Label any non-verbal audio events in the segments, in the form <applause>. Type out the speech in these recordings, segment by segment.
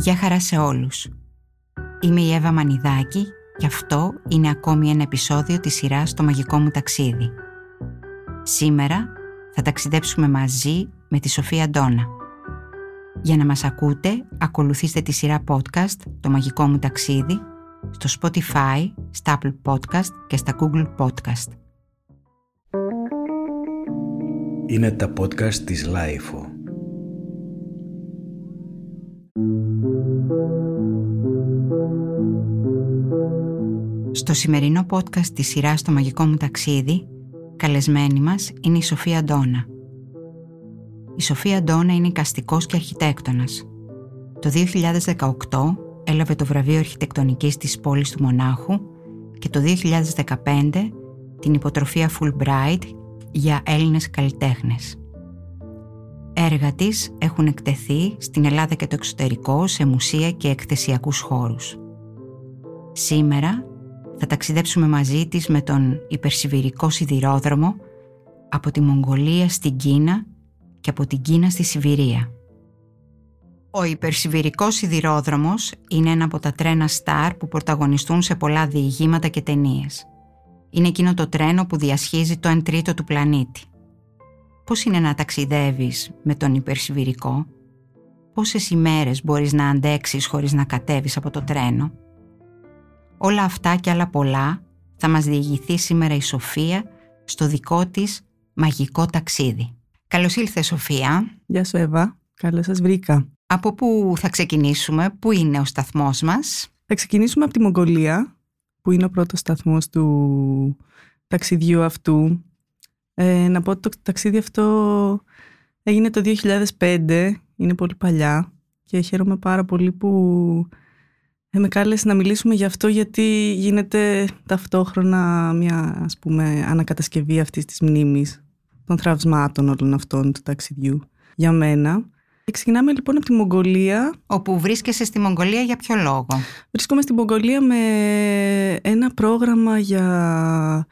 Γεια χαρά σε όλους. Είμαι η Εύα Μανιδάκη και αυτό είναι ακόμη ένα επεισόδιο της σειράς «Το μαγικό μου ταξίδι». Σήμερα θα ταξιδέψουμε μαζί με τη Σοφία Ντόνα. Για να μας ακούτε, ακολουθήστε τη σειρά podcast «Το μαγικό μου ταξίδι» στο Spotify, στα Apple Podcast και στα Google Podcast. Είναι τα podcast της Lifeo. Στο σημερινό podcast της σειράς «Το μαγικό μου ταξίδι», καλεσμένη μας είναι η Σοφία Ντόνα. Η Σοφία Ντόνα είναι οικαστικός και αρχιτέκτονας. Το 2018 έλαβε το βραβείο αρχιτεκτονικής της πόλης του Μονάχου και το 2015 την υποτροφία Fulbright για Έλληνες καλλιτέχνες. Έργα της έχουν εκτεθεί στην Ελλάδα και το εξωτερικό σε μουσεία και εκθεσιακούς χώρους. Σήμερα θα ταξιδέψουμε μαζί της με τον υπερσιβηρικό σιδηρόδρομο από τη Μογγολία στην Κίνα και από την Κίνα στη Σιβηρία. Ο υπερσιβηρικός σιδηρόδρομος είναι ένα από τα τρένα Star που πρωταγωνιστούν σε πολλά διηγήματα και ταινίες. Είναι εκείνο το τρένο που διασχίζει το 1 τρίτο του πλανήτη. Πώς είναι να ταξιδεύεις με τον υπερσιβηρικό; Πόσες ημέρες μπορείς να αντέξεις χωρίς να κατέβεις από το τρένο; Όλα αυτά και άλλα πολλά θα μας διηγηθεί σήμερα η Σοφία στο δικό της μαγικό ταξίδι. Καλώς ήλθε Σοφία. Γεια σου Εύα, καλώς σας βρήκα. Από πού θα ξεκινήσουμε, πού είναι ο σταθμός μας; Θα ξεκινήσουμε από τη Μογγολία, που είναι ο πρώτος σταθμός του ταξιδιού αυτού. Ε, να πω ότι το ταξίδι αυτό έγινε το 2005, είναι πολύ παλιά και χαίρομαι πάρα πολύ που ε, με κάλεσε να μιλήσουμε γι' αυτό γιατί γίνεται ταυτόχρονα μια ας πούμε ανακατασκευή αυτής της μνήμης των θραυσμάτων όλων αυτών του ταξιδιού για μένα. Και ξεκινάμε λοιπόν από τη Μογγολία. Όπου βρίσκεσαι στη Μογγολία για ποιο λόγο; Βρίσκομαι στη Μογγολία με ένα πρόγραμμα για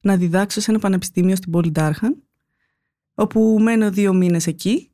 να διδάξω σε ένα πανεπιστήμιο στην πόλη Ντάρχαν όπου μένω δύο μήνες εκεί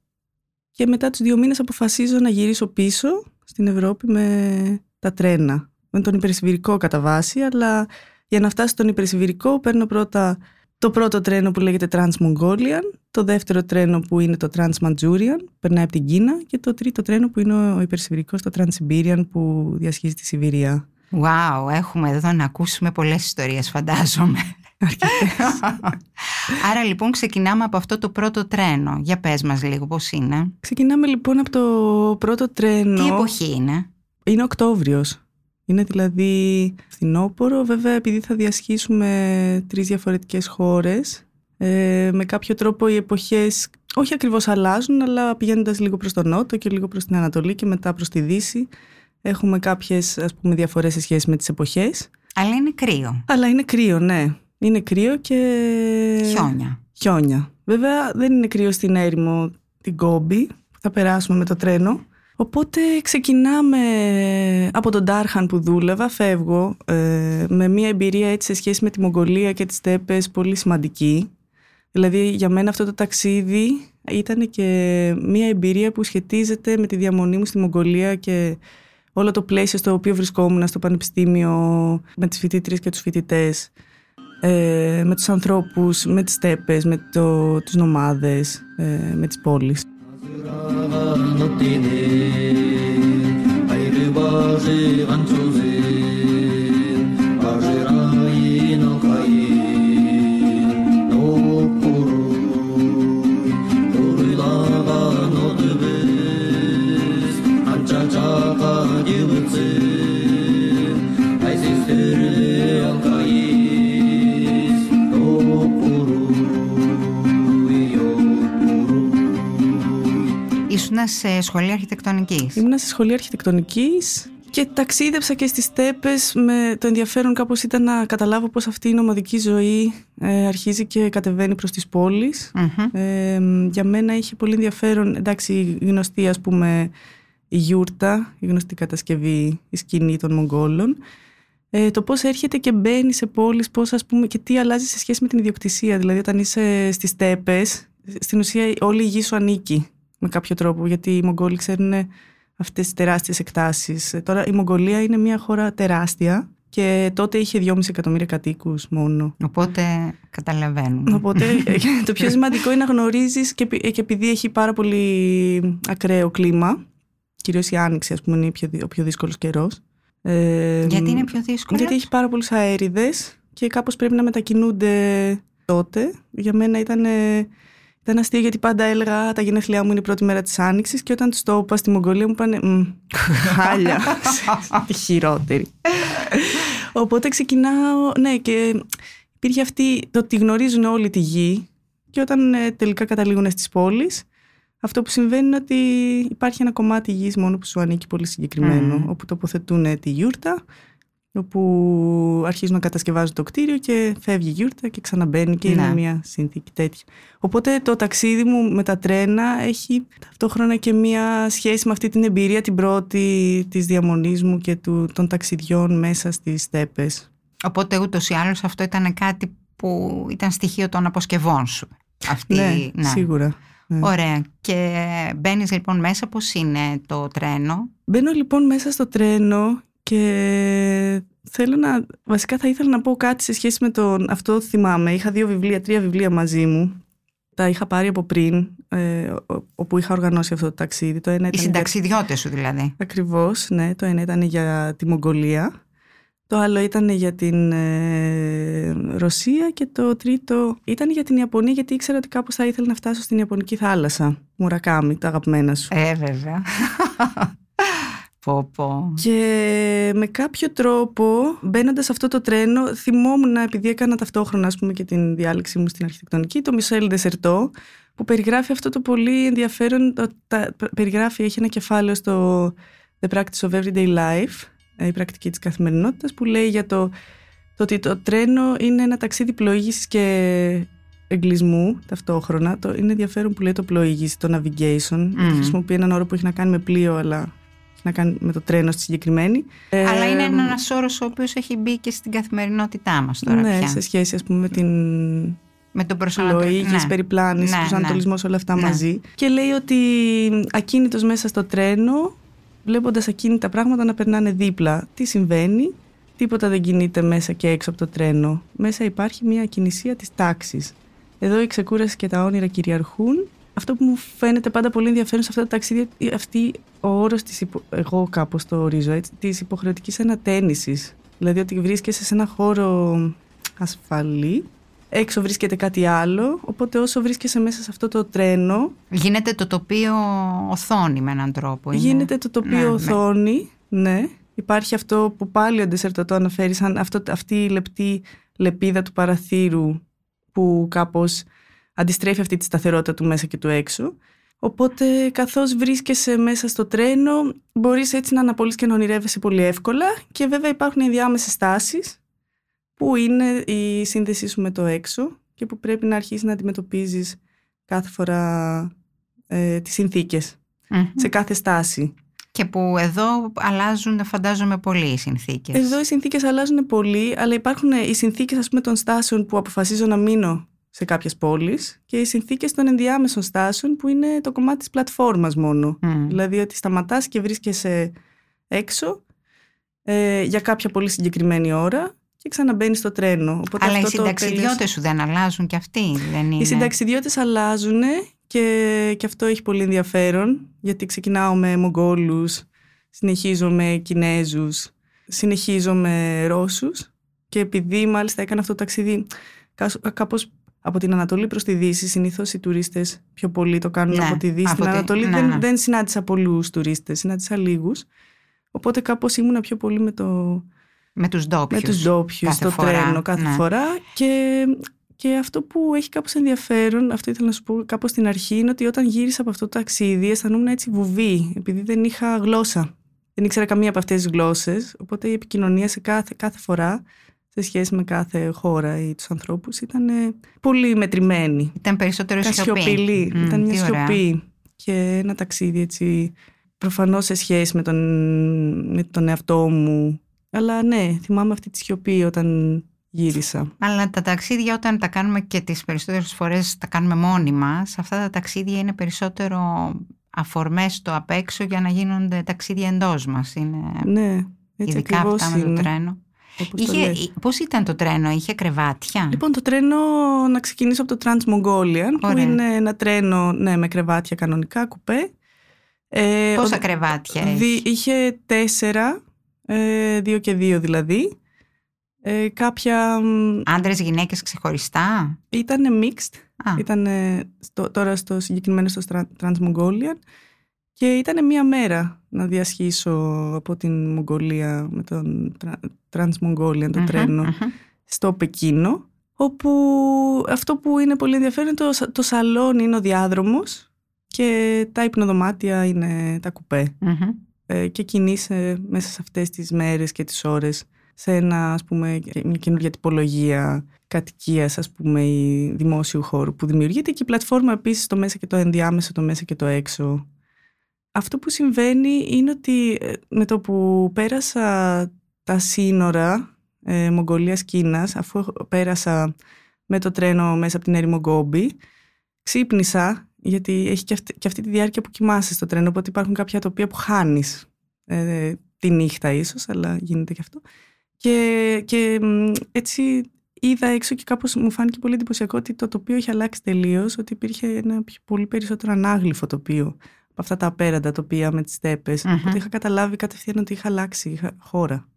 και μετά τους δύο μήνες αποφασίζω να γυρίσω πίσω στην Ευρώπη με τα τρένα. Με τον υπερσιβηρικό κατά βάση, αλλά για να φτάσει στον υπερσιβηρικό παίρνω πρώτα το πρώτο τρένο που λέγεται Trans-Mongolian, το δεύτερο τρένο που είναι το Trans-Manchurian, περνάει από την Κίνα και το τρίτο τρένο που είναι ο υπερσιβηρικός, το Trans-Siberian που διασχίζει τη Σιβηρία. Wow, έχουμε εδώ να ακούσουμε πολλές ιστορίες φαντάζομαι. <laughs> Άρα λοιπόν ξεκινάμε από αυτό το πρώτο τρένο. Για πες μας λίγο πώς είναι. Ξεκινάμε λοιπόν από το πρώτο τρένο. Τι εποχή είναι; Είναι Οκτώβριος. Είναι δηλαδή φθινόπωρο. Βέβαια επειδή θα διασχίσουμε τρεις διαφορετικές χώρες ε, με κάποιο τρόπο οι εποχές όχι ακριβώς αλλάζουν αλλά πηγαίνοντας λίγο προς τον νότο και λίγο προς την Ανατολή και μετά προς τη Δύση έχουμε κάποιες ας πούμε διαφορές σε σχέση με τις εποχές. Αλλά είναι κρύο. Αλλά είναι κρύο, ναι. Είναι κρύο και... Χιόνια. Χιόνια. Βέβαια δεν είναι κρύο στην έρημο την Κόμπη που θα περάσουμε με το τρένο. Οπότε ξεκινάμε από τον Τάρχαν που δούλευα, φεύγω ε, με μια εμπειρία έτσι σε σχέση με τη Μογγολία και τις στέπες πολύ σημαντική. Δηλαδή για μένα αυτό το ταξίδι ήταν και μια εμπειρία που σχετίζεται με τη διαμονή μου στη Μογγολία και όλο το πλαίσιο στο οποίο βρισκόμουν στο πανεπιστήμιο με τις φοιτήτρες και τους φοιτητές, ε, με τους ανθρώπους, με τις στέπες, με το, τους νομάδες, ε, με τις πόλεις. tener. Ayrı bazı gansuz Ήσουν σε σχολεία αρχιτεκτονικής. Ήμουν σε σχολεία αρχιτεκτονικής και ταξίδεψα και στις στέπες με το ενδιαφέρον κάπως ήταν να καταλάβω πως αυτή η νομαδική ζωή ε, αρχίζει και κατεβαίνει προς τις πολεις Ε, για μένα είχε πολύ ενδιαφέρον, εντάξει γνωστή ας πούμε η γιούρτα, η γνωστή κατασκευή, η σκηνή των Μογγόλων. Ε, το πώς έρχεται και μπαίνει σε πόλεις, πώς ας πούμε και τι αλλάζει σε σχέση με την ιδιοκτησία. Δηλαδή όταν είσαι στις στέπες, στην ουσία όλη η γη σου ανήκει με κάποιο τρόπο, γιατί οι Μογγόλοι ξέρουν αυτές τις τεράστιες εκτάσεις. Ε, τώρα η Μογγολία είναι μια χώρα τεράστια και τότε είχε 2,5 εκατομμύρια κατοίκους μόνο. Οπότε καταλαβαίνουμε. Οπότε ε, <laughs> το πιο σημαντικό είναι να γνωρίζεις και, και επειδή έχει πάρα πολύ ακραίο κλίμα, κυρίως η άνοιξη ας πούμε είναι ο πιο δύσκολος καιρός. Ε, γιατί είναι πιο δύσκολο; Γιατί έχει πάρα πολλούς αέριδες και κάπως πρέπει να μετακινούνται τότε. Για μένα ήταν ήταν αστείο γιατί πάντα έλεγα τα γενέθλιά μου είναι η πρώτη μέρα της Άνοιξης και όταν τους το είπα στη Μογγολία μου πάνε χάλια, <laughs> τη χειρότερη. Οπότε ξεκινάω, ναι και υπήρχε αυτή το ότι γνωρίζουν όλοι τη γη και όταν ε, τελικά καταλήγουν στις πόλεις αυτό που συμβαίνει είναι ότι υπάρχει ένα κομμάτι γης μόνο που σου ανήκει πολύ συγκεκριμένο όπου τοποθετούν τη γιούρτα όπου αρχίζουν να κατασκευάζουν το κτίριο και φεύγει η γιούρτα και ξαναμπαίνει και είναι ναι. μια συνθήκη τέτοια. Οπότε το ταξίδι μου με τα τρένα έχει ταυτόχρονα και μια σχέση με αυτή την εμπειρία την πρώτη της διαμονής μου και του, των ταξιδιών μέσα στις στέπες. Οπότε ούτως ή άλλως αυτό ήταν κάτι που ήταν στοιχείο των αποσκευών σου. Αυτή, ναι, ναι. σίγουρα. Ναι. Ωραία. Και μπαίνεις λοιπόν μέσα, πώς είναι το τρένο; Μπαίνω λοιπόν μέσα στο τρένο και θέλω να, βασικά θα ήθελα να πω κάτι σε σχέση με τον, αυτό θυμάμαι. Είχα δύο βιβλία, τρία βιβλία μαζί μου. Τα είχα πάρει από πριν, ε, όπου είχα οργανώσει αυτό το ταξίδι. Το ένα ήταν Οι συνταξιδιώτες σου δηλαδή. Ακριβώς, ναι. Το ένα ήταν για τη Μογγολία. Το άλλο ήταν για την ε, Ρωσία και το τρίτο ήταν για την Ιαπωνία γιατί ήξερα ότι κάπως θα ήθελα να φτάσω στην Ιαπωνική θάλασσα. Μουρακάμι, τα αγαπημένα σου. Ε, βέβαια. Πω, πω. Και με κάποιο τρόπο, μπαίνοντας σε αυτό το τρένο, θυμόμουν επειδή έκανα ταυτόχρονα ας πούμε, και την διάλεξη μου στην αρχιτεκτονική, το Μισελ Δεσερτό, που περιγράφει αυτό το πολύ ενδιαφέρον. Το, τα, περιγράφει, έχει ένα κεφάλαιο στο The Practice of Everyday Life, ε, η πρακτική της καθημερινότητας, που λέει για το, το ότι το τρένο είναι ένα ταξίδι πλοήγησης και εγκλισμού ταυτόχρονα. Το, είναι ενδιαφέρον που λέει το πλοήγηση, το navigation. Mm. Χρησιμοποιεί έναν όρο που έχει να κάνει με πλοίο, αλλά να κάνει με το τρένο στη συγκεκριμένη. Αλλά είναι ένας όρος ο οποίος έχει μπει και στην καθημερινότητά μας τώρα. Ναι, πια. σε σχέση ας πούμε με την. Με τον προσανατολισμό. Ναι. περιπλάνηση, ναι, προσανατολισμός, ναι. όλα αυτά ναι. μαζί. Και λέει ότι ακίνητος μέσα στο τρένο, βλέποντας ακίνητα πράγματα να περνάνε δίπλα. Τι συμβαίνει, τίποτα δεν κινείται μέσα και έξω από το τρένο. Μέσα υπάρχει μια ακινησία της τάξης. Εδώ η ξεκούραση και τα όνειρα κυριαρχούν αυτό που μου φαίνεται πάντα πολύ ενδιαφέρον σε αυτά τα ταξίδια, αυτή ο όρος της, υπο... εγώ κάπως το ορίζω, έτσι, της υποχρεωτικής ανατένιση. Δηλαδή ότι βρίσκεσαι σε ένα χώρο ασφαλή, έξω βρίσκεται κάτι άλλο, οπότε όσο βρίσκεσαι μέσα σε αυτό το τρένο... Γίνεται το τοπίο οθόνη με έναν τρόπο. Είναι; Γίνεται το τοπίο ναι, οθόνη, ναι. Υπάρχει αυτό που πάλι ο Ντεσέρτο το αναφέρει, σαν αυτό, αυτή η λεπτή λεπίδα του παραθύρου που κάπως αντιστρέφει αυτή τη σταθερότητα του μέσα και του έξω. Οπότε καθώς βρίσκεσαι μέσα στο τρένο μπορείς έτσι να αναπολύσεις και να ονειρεύεσαι πολύ εύκολα και βέβαια υπάρχουν ενδιάμεσες στάσεις που είναι η σύνδεσή σου με το έξω και που πρέπει να αρχίσεις να αντιμετωπίζεις κάθε φορά ε, τις συνθηκες σε κάθε στάση. Και που εδώ αλλάζουν φαντάζομαι πολύ οι συνθήκες. Εδώ οι συνθήκες αλλάζουν πολύ, αλλά υπάρχουν οι συνθήκες ας πούμε των στάσεων που αποφασίζω να μείνω σε κάποιες πόλεις και οι συνθήκες των ενδιάμεσων στάσεων που είναι το κομμάτι της πλατφόρμας μόνο. Δηλαδή ότι σταματάς και βρίσκεσαι έξω ε, για κάποια πολύ συγκεκριμένη ώρα και ξαναμπαίνεις στο τρένο. Οπότε Αλλά οι συνταξιδιώτες σου δεν αλλάζουν και αυτοί, δεν είναι; Οι συνταξιδιώτες αλλάζουν και, και αυτό έχει πολύ ενδιαφέρον γιατί ξεκινάω με Μογγόλους, συνεχίζω με Κινέζους, συνεχίζω με Ρώσους και επειδή μάλιστα έκανα αυτό το ταξίδι κάπως από την Ανατολή προς τη Δύση. Συνήθως οι τουρίστες πιο πολύ το κάνουν ναι, από τη Δύση. Στην Ανατολή ναι, δεν, ναι. δεν συνάντησα πολλούς τουρίστες, συνάντησα λίγους. Οπότε κάπως ήμουνα πιο πολύ με το... Με τους ντόπιους. Με τους ντόπιους, στο τρένο κάθε ναι. φορά. Και, και αυτό που έχει κάπως ενδιαφέρον, αυτό ήθελα να σου πω κάπως στην αρχή, είναι ότι όταν γύρισα από αυτό το ταξίδι αισθανόμουν έτσι βουβή, επειδή δεν είχα γλώσσα. Δεν ήξερα καμία από αυτές τις γλώσσες, οπότε η επικοινωνία σε κάθε, κάθε φορά σε σχέση με κάθε χώρα ή τους ανθρώπους ήταν ε, πολύ μετρημένη. Ήταν περισσότερο σιωπή. Mm, ήταν μια σιωπή και ένα ταξίδι έτσι προφανώς σε σχέση με τον, με τον εαυτό μου. Αλλά ναι, θυμάμαι αυτή τη σιωπή όταν γύρισα. Αλλά τα ταξίδια όταν τα κάνουμε και τις περισσότερες φορές τα κάνουμε μόνοι μας, αυτά τα ταξίδια είναι περισσότερο αφορμές στο απ' έξω για να γίνονται ταξίδια εντός μας. Είναι... Ναι, έτσι Ειδικά ακριβώς αυτά με είναι. το τρένο. Όπως το Είχε, λες. πώς ήταν το τρένο, είχε κρεβάτια; Λοιπόν, το τρένο, να ξεκινήσω από το Trans-Mongolian, που Ωραία. είναι ένα τρένο ναι, με κρεβάτια κανονικά, κουπέ. Ε, Πόσα ο- κρεβάτια δι- έχεις; είχε τέσσερα, ε, δύο και δύο δηλαδή. Ε, κάποια μ, Άντρες, γυναίκες ξεχωριστά; ήταν mixed, Α, ήταν στο, τώρα στο συγκεκριμένο στο Stran- Trans-Mongolian και ήταν μία μέρα να διασχίσω από την Μογγολία με τον Tra- Trans-Mongolian, το μμμ, τρένο, μμμ. στο Πεκίνο, όπου αυτό που είναι πολύ ενδιαφέρον είναι το, σα- το σαλόνι είναι ο διάδρομος και τα υπνοδωμάτια είναι τα κουπέ. Μμμ. Ε, και κινείσαι μέσα σε αυτές τις μέρες και τις ώρες σε ένα, ας πούμε, μια καινούργια τυπολογία κατοικίας, ας πούμε, ή δημόσιου χώρου που δημιουργείται και η πλατφόρμα επίσης το μέσα και το ενδιάμεσο, το μέσα και το έξω. Αυτό που συμβαίνει είναι ότι ε, με το που πέρασα τα σύνορα ε, Μογγολίας-Κίνας, αφού πέρασα με το τρένο μέσα από την έρημο Γκόμπι, ξύπνησα, γιατί έχει και αυτή, και αυτή τη διάρκεια που κοιμάσαι στο τρένο, οπότε υπάρχουν κάποια τοπία που χάνεις ε, τη νύχτα ίσως, αλλά γίνεται και αυτό. Και, και μ, έτσι είδα έξω και κάπως μου φάνηκε πολύ εντυπωσιακό ότι το τοπίο έχει αλλάξει τελείως, ότι υπήρχε ένα πιο- πολύ περισσότερο ανάγλυφο τοπίο από αυτά τα απέραντα τοπία με τις στέπες. Μμμ. Οπότε είχα καταλάβει κατευθείαν ότι είχα αλλάξει είχα χώρα.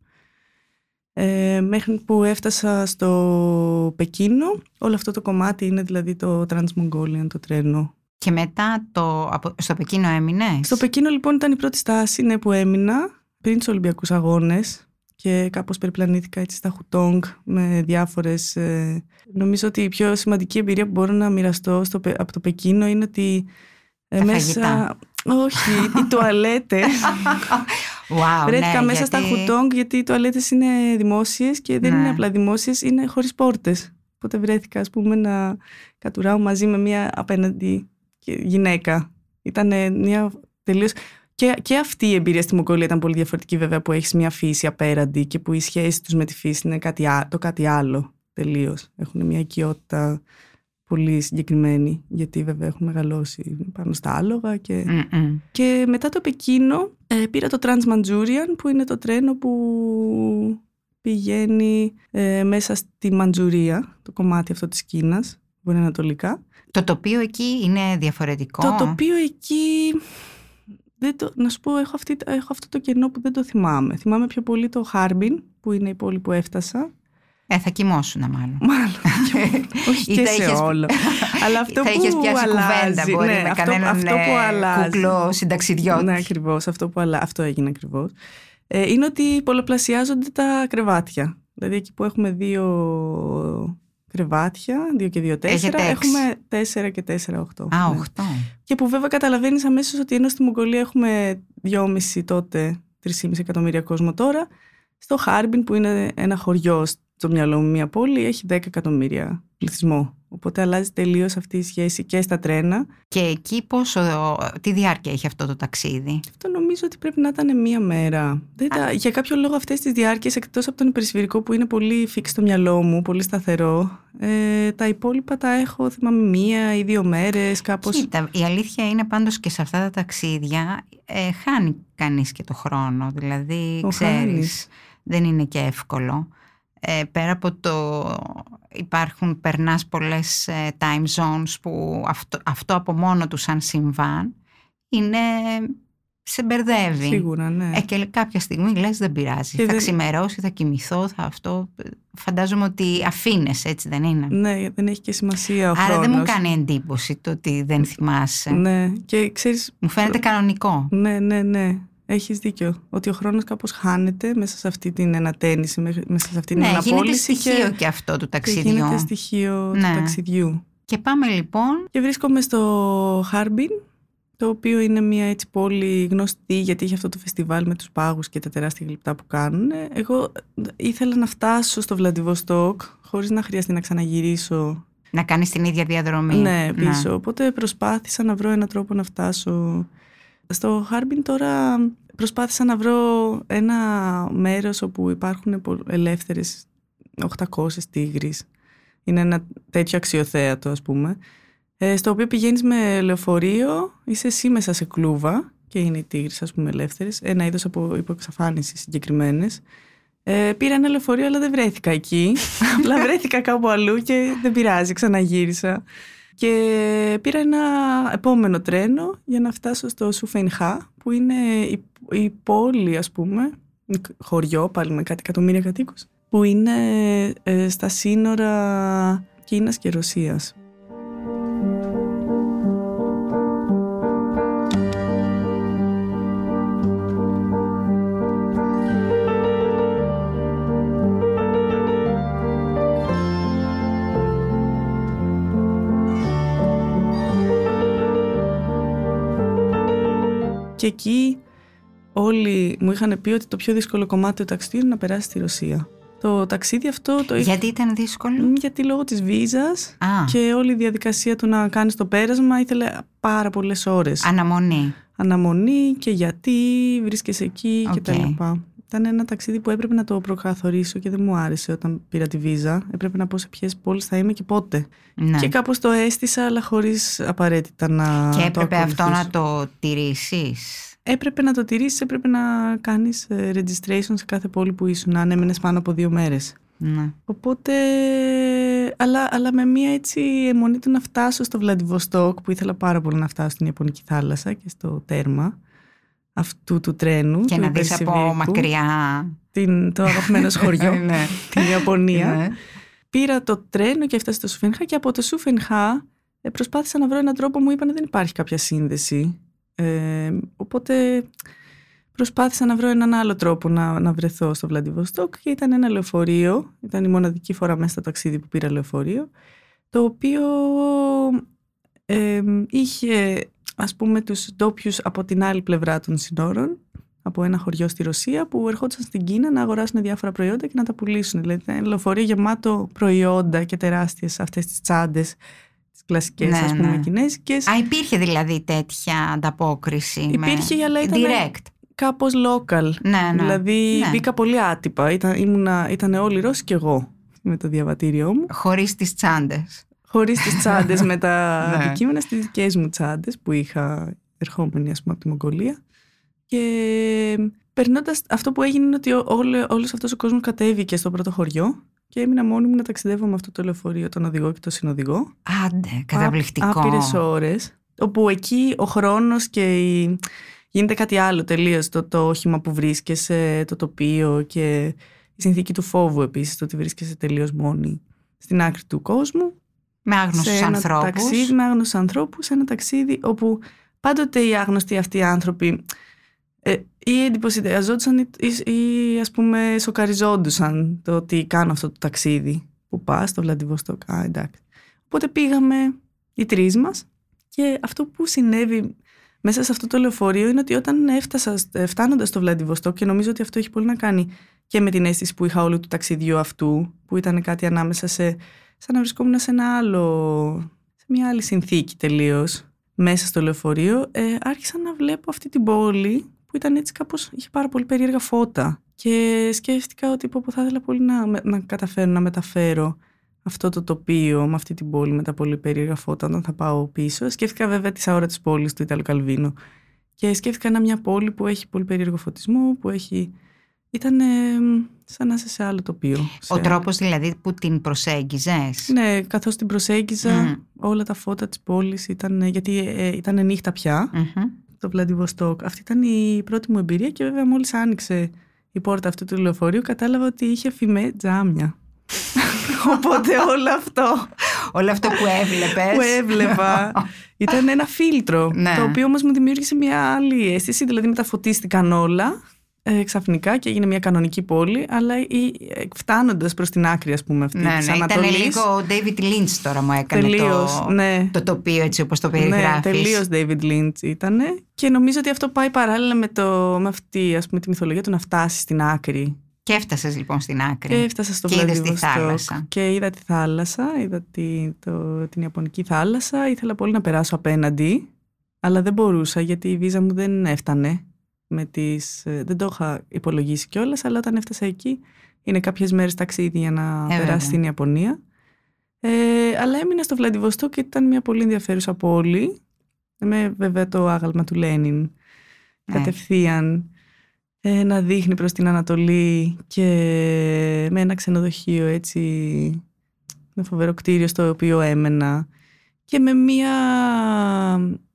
Ε, μέχρι που έφτασα στο Πεκίνο, όλο αυτό το κομμάτι είναι δηλαδή το Trans-Mongolian, το τρένο. Και μετά το, από- στο Πεκίνο έμεινες; Στο Πεκίνο λοιπόν ήταν η πρώτη στάση ναι, που έμεινα πριν τους Ολυμπιακούς Αγώνες και κάπως περιπλανήθηκα έτσι στα Χουτόγκ με διάφορες... ε, νομίζω ότι η πιο σημαντική εμπειρία που μπορώ να μοιραστώ στο, Πε- από το Πεκίνο είναι ότι ε, Τα μέσα... φαγητά. Όχι, οι τουαλέτες. Wow, Βρέθηκα ναι, μέσα στα γιατί- Χουτόγκ γιατί οι τουαλέτες είναι δημόσιες και δεν Ναι. είναι απλά δημόσιες, είναι χωρίς πόρτες. Οπότε βρέθηκα ας πούμε να κατουράω μαζί με μια απέναντι γυναίκα. Ήταν μια τελείως... Και, και αυτή η εμπειρία στη Μογγολία ήταν πολύ διαφορετική βέβαια που έχεις μια φύση απέραντη και που η σχέση τους με τη φύση είναι κάτι, α- το κάτι άλλο τελείως. Έχουν μια οικειότητα πολύ συγκεκριμένη γιατί βέβαια έχουν μεγαλώσει πάνω στα άλογα και... Μμμ. Και μετά το Πεκίνο ε, πήρα το Trans-Manchurian που είναι το τρένο που πηγαίνει ε, μέσα στη Μαντζουρία, το κομμάτι αυτό της Κίνας, βορειοανατολικά. Το τοπίο εκεί είναι διαφορετικό; Το τοπίο εκεί, δεν το, να σου πω, έχω, αυτή, έχω αυτό το κενό που δεν το θυμάμαι. Θυμάμαι πιο πολύ το Χάρμπιν, που είναι η πόλη που έφτασα. Ε, θα κοιμόσουν μάλλον. Μάλλον. Όχι <laughs> Ή και θα σε είχες- όλο. Αλλά αυτό θα που είχες πιάσει αλλάζει, κουβέντα μπορεί ναι, με αυτό, κανέναν αυτό που ε, αλλάζει. κουκλό συνταξιδιώτη. Ναι, ακριβώς. Αυτό, που αλλα... αυτό έγινε ακριβώς. Ε, είναι ότι πολλαπλασιάζονται τα κρεβάτια. Δηλαδή εκεί που έχουμε δύο κρεβάτια, δύο και δύο τέσσερα, Έχετε έξι. έχουμε τέσσερα και τέσσερα οχτώ. Α, ναι. οχτώ. Και που βέβαια καταλαβαίνεις αμέσως ότι ενώ στη Μογγολία έχουμε δυόμιση τότε, 3,5 εκατομμύρια κόσμο τώρα, στο Χάρμπιν που είναι ένα χωριό στο μυαλό μου, μια πόλη, έχει 10 εκατομμύρια πληθυσμό. Οπότε αλλάζει τελείως αυτή η σχέση και στα τρένα. Και εκεί πόσο, τι διάρκεια έχει αυτό το ταξίδι; Αυτό νομίζω ότι πρέπει να ήταν μία μέρα. Δεν τα, για κάποιο λόγο αυτές τις διάρκειες, εκτός από τον υπερσφυρικό που είναι πολύ φίξ στο μυαλό μου, πολύ σταθερό, ε, τα υπόλοιπα τα έχω, θυμάμαι, μία ή δύο μέρες, κάπως. Κοίτα, η αλήθεια είναι πάντως και σε αυτά τα ταξίδια ε, χάνει κανείς και το χρόνο. Δηλαδή, Το ξέρεις, χάνεις. δεν είναι και εύκολο. Ε, πέρα από το υπάρχουν, περνάς πολλές ε, time zones που αυτό, αυτό από μόνο τους σαν συμβάν είναι, σε μπερδεύει. Σίγουρα, ναι. Ε, και κάποια στιγμή λες δεν πειράζει. Και θα δεν- ξημερώσει, θα κοιμηθώ, θα αυτό. Φαντάζομαι ότι αφήνεσαι, έτσι δεν είναι; Ναι, δεν έχει και σημασία ο Άρα χρόνος. δεν μου κάνει εντύπωση το ότι δεν θυμάσαι. Ναι, και ξέρεις, Μου φαίνεται κανονικό. ναι, ναι, ναι. Έχεις δίκιο. Ότι ο χρόνος κάπως χάνεται μέσα σε αυτή την ανατένιση, μέσα σε αυτή την Ναι, γίνεται αναπόλυση στοιχείο και, και αυτό του και ταξιδιού. γίνεται στοιχείο Ναι. του ταξιδιού. Και πάμε λοιπόν. Και βρίσκομαι στο Χάρμπιν, το οποίο είναι μια έτσι πόλη γνωστή γιατί έχει αυτό το φεστιβάλ με τους πάγους και τα τεράστια γλυπτά που κάνουν. Εγώ ήθελα να φτάσω στο Βλαντιβοστόκ χωρίς να χρειαστεί να ξαναγυρίσω Να κάνεις την ίδια διαδρομή. ναι, πίσω. Οπότε προσπάθησα να βρω έναν τρόπο να φτάσω. Στο Χάρμπιν τώρα προσπάθησα να βρω ένα μέρος όπου υπάρχουν πο- ελεύθερες 800 τίγρεις. Είναι ένα τέτοιο αξιοθέατο ας πούμε. ε, στο οποίο πηγαίνεις με λεωφορείο, είσαι εσύ μέσα σε κλούβα και είναι οι τίγρες ας πούμε ελεύθερες, ένα είδος από υποεξαφάνιση συγκεκριμένες. Ε, πήρα ένα λεωφορείο αλλά δεν βρέθηκα εκεί, <laughs> απλά βρέθηκα κάπου αλλού και δεν πειράζει, ξαναγύρισα. Και πήρα ένα επόμενο τρένο για να φτάσω στο Σουφενχά που είναι η, η πόλη ας πούμε, χωριό πάλι με κάτι εκατομμύρια κατοίκους που είναι ε, στα σύνορα Κίνας και Ρωσίας. Και εκεί όλοι μου είχαν πει ότι το πιο δύσκολο κομμάτι του ταξιδιού είναι να περάσει στη Ρωσία. Το ταξίδι αυτό το Γιατί ήταν δύσκολο; Γιατί λόγω της βίζας και όλη η διαδικασία του να κάνεις το πέρασμα ήθελε πάρα πολλές ώρες. Αναμονή. Αναμονή και γιατί βρίσκεσαι εκεί okay. και τα λοιπά. Ήταν ένα ταξίδι που έπρεπε να το προκαθορίσω και δεν μου άρεσε όταν πήρα τη βίζα. Έπρεπε να πω σε ποιες πόλεις θα είμαι και πότε. Ναι. Και κάπως το αίσθησα, αλλά χωρίς απαραίτητα να. Και έπρεπε αυτό να το τηρήσεις; Έπρεπε να το τηρήσεις, έπρεπε να κάνεις ε, registration σε κάθε πόλη που ήσουν, αν έμενε πάνω από δύο μέρες. Ναι. Οπότε, αλλά, αλλά με μια έτσι αιμονή του να φτάσω στο Βλαντιβοστόκ που ήθελα πάρα πολύ να φτάσω στην Ιαπωνική θάλασσα και στο τέρμα αυτού του τρένου. Και να δεις από μακριά. Την, το αγαπημένο <laughs> σχολείο, ναι. την Ιαπωνία. Ναι. Πήρα το τρένο και έφτασα στο Σουφενχά και από το Σουφενχά ε, προσπάθησα να βρω έναν τρόπο, μου είπαν δεν υπάρχει κάποια σύνδεση. Ε, οπότε προσπάθησα να βρω έναν άλλο τρόπο να, να βρεθώ στο Βλαντιβοστόκ και ήταν ένα λεωφορείο, ήταν η μοναδική φορά μέσα στο ταξίδι που πήρα λεωφορείο, το οποίο ε, είχε ας πούμε τους ντόπιους από την άλλη πλευρά των συνόρων από ένα χωριό στη Ρωσία που ερχόντουσαν στην Κίνα να αγοράσουν διάφορα προϊόντα και να τα πουλήσουν. Δηλαδή ήταν ένα λεωφορείο γεμάτο προϊόντα και τεράστιες αυτές τις τσάντες τις κλασικές ναι, ας πούμε ναι. κινέζικες. Α, υπήρχε δηλαδή τέτοια ανταπόκριση. Υπήρχε με... αλλά ήταν direct. κάπως local. Ναι, ναι, δηλαδή ναι. μπήκα πολύ άτυπα. Ήταν, ήμουνα, ήταν όλοι Ρώσοι και εγώ με το διαβατήριό μου. Χωρίς τις τσάντες. Χωρίς τις τσάντες με τα <laughs> ναι. αντικείμενα στις δικές μου τσάντες που είχα ερχόμενη ας πούμε από τη Μογγολία. Και περνώντας αυτό που έγινε είναι ότι όλο, όλος αυτός ο κόσμος κατέβηκε στο πρώτο χωριό και έμεινα μόνη μου να ταξιδεύω με αυτό το λεωφορείο, τον οδηγό και τον συνοδηγό. Άντε, καταπληκτικό. Άπειρες ώρες. Όπου εκεί ο χρόνος και η... γίνεται κάτι άλλο τελείως. Το, το όχημα που βρίσκεσαι, το τοπίο και η συνθήκη του φόβου επίσης, το ότι βρίσκεσαι τελείως μόνη στην άκρη του κόσμου. Με άγνωστους ανθρώπους. Ταξίδι με άγνωστους ανθρώπους, ένα ταξίδι όπου πάντοτε οι άγνωστοι αυτοί οι άνθρωποι ε, ή εντυπωσιαζόντουσαν ή, ή, ας πούμε σοκαριζόντουσαν το ότι κάνω αυτό το ταξίδι που πά στο Βλαντιβοστόκ. Α, εντάξει. Οπότε πήγαμε οι τρεις μας και αυτό που συνέβη μέσα σε αυτό το λεωφορείο είναι ότι όταν έφτασα, φτάνοντας στο Βλαντιβοστόκ και νομίζω ότι αυτό έχει πολύ να κάνει και με την αίσθηση που είχα όλου του ταξιδιού αυτού, που ήταν κάτι ανάμεσα σε, σαν να βρισκόμουν σε ένα άλλο, σε μια άλλη συνθήκη τελείως μέσα στο λεωφορείο, ε, άρχισα να βλέπω αυτή την πόλη που ήταν έτσι κάπως, είχε πάρα πολύ περίεργα φώτα και σκέφτηκα ότι πω, θα ήθελα πολύ να, να καταφέρω να μεταφέρω αυτό το τοπίο με αυτή την πόλη με τα πολύ περίεργα φώτα όταν θα πάω πίσω. Σκέφτηκα βέβαια τη αόρα τη πόλη του Ιταλού Καλβίνο και σκέφτηκα να μια πόλη που έχει πολύ περίεργο φωτισμό, που έχει... Ήταν σαν να είσαι σε άλλο τοπίο. Ο τρόπος δηλαδή που την προσέγγιζες; Ναι, καθώς την προσέγγιζα όλα τα φώτα της πόλης ήταν, γιατί ε, ήταν νύχτα πια το Βλαντιβοστόκ. Αυτή ήταν η πρώτη μου εμπειρία και βέβαια μόλις άνοιξε η πόρτα αυτού του λεωφορείου κατάλαβα ότι είχε φημέ τζάμια. <laughs> Οπότε όλο αυτό. όλο αυτό που έβλεπες. που έβλεπα. <laughs> Ήταν ένα φίλτρο. Ναι. Το οποίο όμως μου δημιούργησε μια άλλη αίσθηση. Δηλαδή μεταφωτίστηκαν όλα ε, ξαφνικά και έγινε μια κανονική πόλη, αλλά ε, φτάνοντας προς την άκρη, ας πούμε, αυτή ναι, της ναι, Ήταν λίγο ο David Lynch τώρα μου έκανε τελείως, το, ναι. το τοπίο έτσι όπως το περιγράφεις. Ναι, τελείως David Lynch ήταν. Και νομίζω ότι αυτό πάει παράλληλα με, το, με αυτή ας πούμε, τη μυθολογία του να φτάσεις στην άκρη. Και έφτασες λοιπόν στην άκρη. Και έφτασα στο και τη θάλασσα. Και είδα τη θάλασσα, είδα τη, το, την Ιαπωνική θάλασσα. Ήθελα πολύ να περάσω απέναντι, αλλά δεν μπορούσα γιατί η βίζα μου δεν έφτανε με τις, ε, δεν το είχα υπολογίσει κιόλας, αλλά όταν έφτασα εκεί είναι κάποιες μέρες ταξίδι για να ε, περάσει στην Ιαπωνία. Ε, αλλά έμεινα στο Βλαντιβοστό και ήταν μια πολύ ενδιαφέρουσα πόλη. Με βέβαια το άγαλμα του Λένιν Ναι. κατευθείαν ε, να δείχνει προς την Ανατολή και με ένα ξενοδοχείο έτσι ένα φοβερό κτίριο στο οποίο έμενα και με μια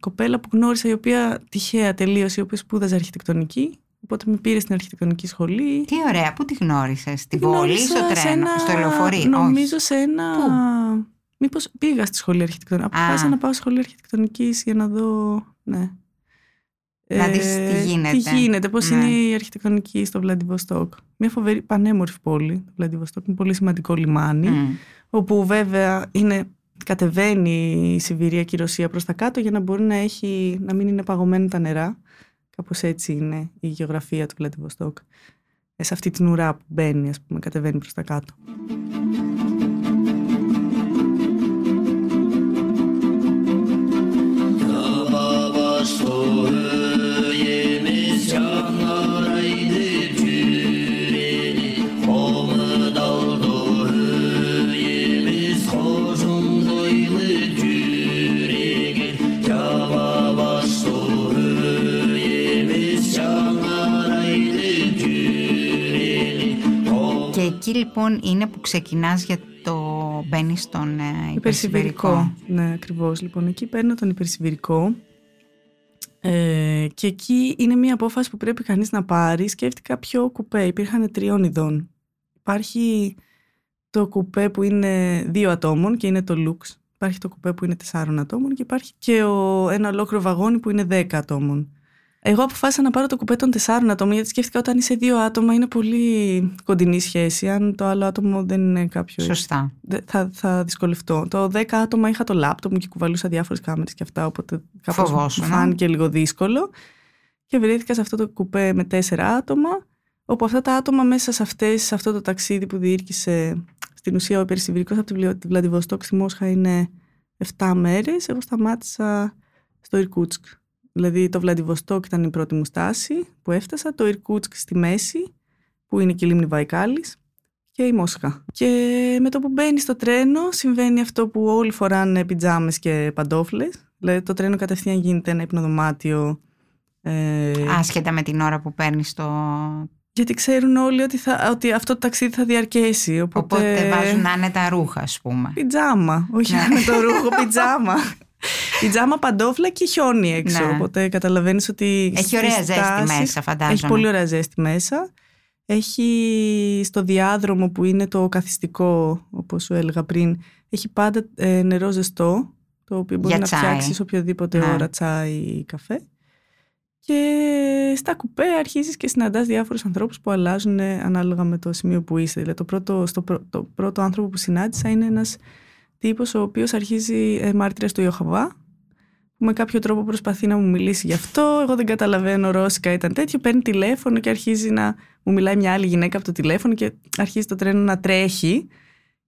κοπέλα που γνώρισα η οποία τυχαία τελείωσε η οποία σπούδαζε αρχιτεκτονική οπότε με πήρε στην αρχιτεκτονική σχολή Τι ωραία, πού τη γνώρισες, στη Τη Βόλη, γνώρισα στο σε τρένο, ένα- στο λεωφορείο. Νομίζω σε ένα. Πού; Μήπως πήγα στη σχολή αρχιτεκτονική. Αποφάσισα να πάω στη σχολή αρχιτεκτονικής για να δω. Ναι. Να δεις τι γίνεται. Τι γίνεται, πώς Ναι. είναι η αρχιτεκτονική στο Βλαντιβοστόκ. Μια φοβερή, πανέμορφη πόλη. Το Βλαντιβοστόκ είναι πολύ σημαντικό λιμάνι. Μμ. Όπου βέβαια είναι, κατεβαίνει η Σιβηρία και η Ρωσία προς τα κάτω για να μπορεί να, έχει, να μην είναι παγωμένα τα νερά. Κάπως έτσι είναι η γεωγραφία του Βλαντιβοστόκ. Ε, σε αυτή την ουρά που μπαίνει, ας πούμε, κατεβαίνει προς τα κάτω. Εκεί λοιπόν είναι που ξεκινάς για το μπαίνεις στον ε, υπερσιβηρικό. Υπερσιβηρικό. Ναι, ακριβώς. Λοιπόν, εκεί παίρνω τον υπερσιβηρικό. Ε, και εκεί είναι μια απόφαση που πρέπει κανείς να πάρει. Σκέφτηκα ποιο κουπέ. Υπήρχαν τριών ειδών. Υπάρχει το κουπέ που είναι δύο ατόμων και είναι το Lux. Υπάρχει το κουπέ που είναι τεσσάρων ατόμων και υπάρχει και ο, ένα ολόκληρο βαγόνι που είναι δέκα ατόμων. Εγώ αποφάσισα να πάρω το κουπέ των τεσσάρων ατόμων γιατί σκέφτηκα όταν είσαι δύο άτομα είναι πολύ κοντινή σχέση. Αν το άλλο άτομο δεν είναι κάποιο Σωστά. Δε- θα, θα δυσκολευτώ. Το 10 άτομα είχα το λάπτοπ μου και κουβαλούσα διάφορες κάμερες και αυτά, οπότε κάπως Φοβόσουν, μου α; φάνηκε λίγο δύσκολο. Και βρέθηκα σε αυτό το κουπέ με τέσσερα άτομα, όπου αυτά τα άτομα μέσα σε, αυτές, σε αυτό το ταξίδι που διήρκησε στην ουσία ο υπερσιβηρικός από τη Βλα- τη Βλαντιβοστόκ στη Μόσχα είναι 7 μέρες. Εγώ σταμάτησα στο Ιρκούτσκ. Δηλαδή το Βλαντιβοστόκ ήταν η πρώτη μου στάση που έφτασα, το Ιρκούτσκ στη μέση, που είναι και η λίμνη Βαϊκάλης και η Μόσχα. Και με το που μπαίνει στο τρένο συμβαίνει αυτό που όλοι φοράνε πιτζάμες και παντόφλες. Δηλαδή το τρένο κατευθείαν γίνεται ένα υπνοδωμάτιο. Ε, Άσχετα με την ώρα που παίρνει το. γιατί ξέρουν όλοι ότι, θα, ότι αυτό το ταξίδι θα διαρκέσει. Οπότε, Οπότε βάζουν άνετα ρούχα, ας πούμε. Πιτζάμα, όχι Ναι. με το ρούχο, <laughs> πιτζάμα. Πιτζάμα, παντόφλα και χιόνι έξω. Ναι. Οπότε καταλαβαίνεις ότι. Έχει στις ωραία ζέστη στάσεις- μέσα, φαντάζομαι. Έχει πολύ ωραία ζέστη μέσα. Έχει στο διάδρομο που είναι το καθιστικό, όπως σου έλεγα πριν, έχει πάντα ε, νερό ζεστό, το οποίο μπορεί Για να τσάι. φτιάξεις οποιοδήποτε Ναι. ώρα τσάι ή καφέ. Και στα κουπέ αρχίζεις και συναντάς διάφορους ανθρώπους που αλλάζουν ανάλογα με το σημείο που είσαι. Δηλαδή το πρώτο, στο, πρω- το πρώτο άνθρωπο που συνάντησα είναι ένας τύπος ο οποίος αρχίζει ε, μάρτυρας του Ιωχαβά που με κάποιο τρόπο προσπαθεί να μου μιλήσει γι' αυτό. Εγώ δεν καταλαβαίνω ρώσικα, ήταν τέτοιο. Παίρνει τηλέφωνο και αρχίζει να μου μιλάει μια άλλη γυναίκα από το τηλέφωνο και αρχίζει το τρένο να τρέχει.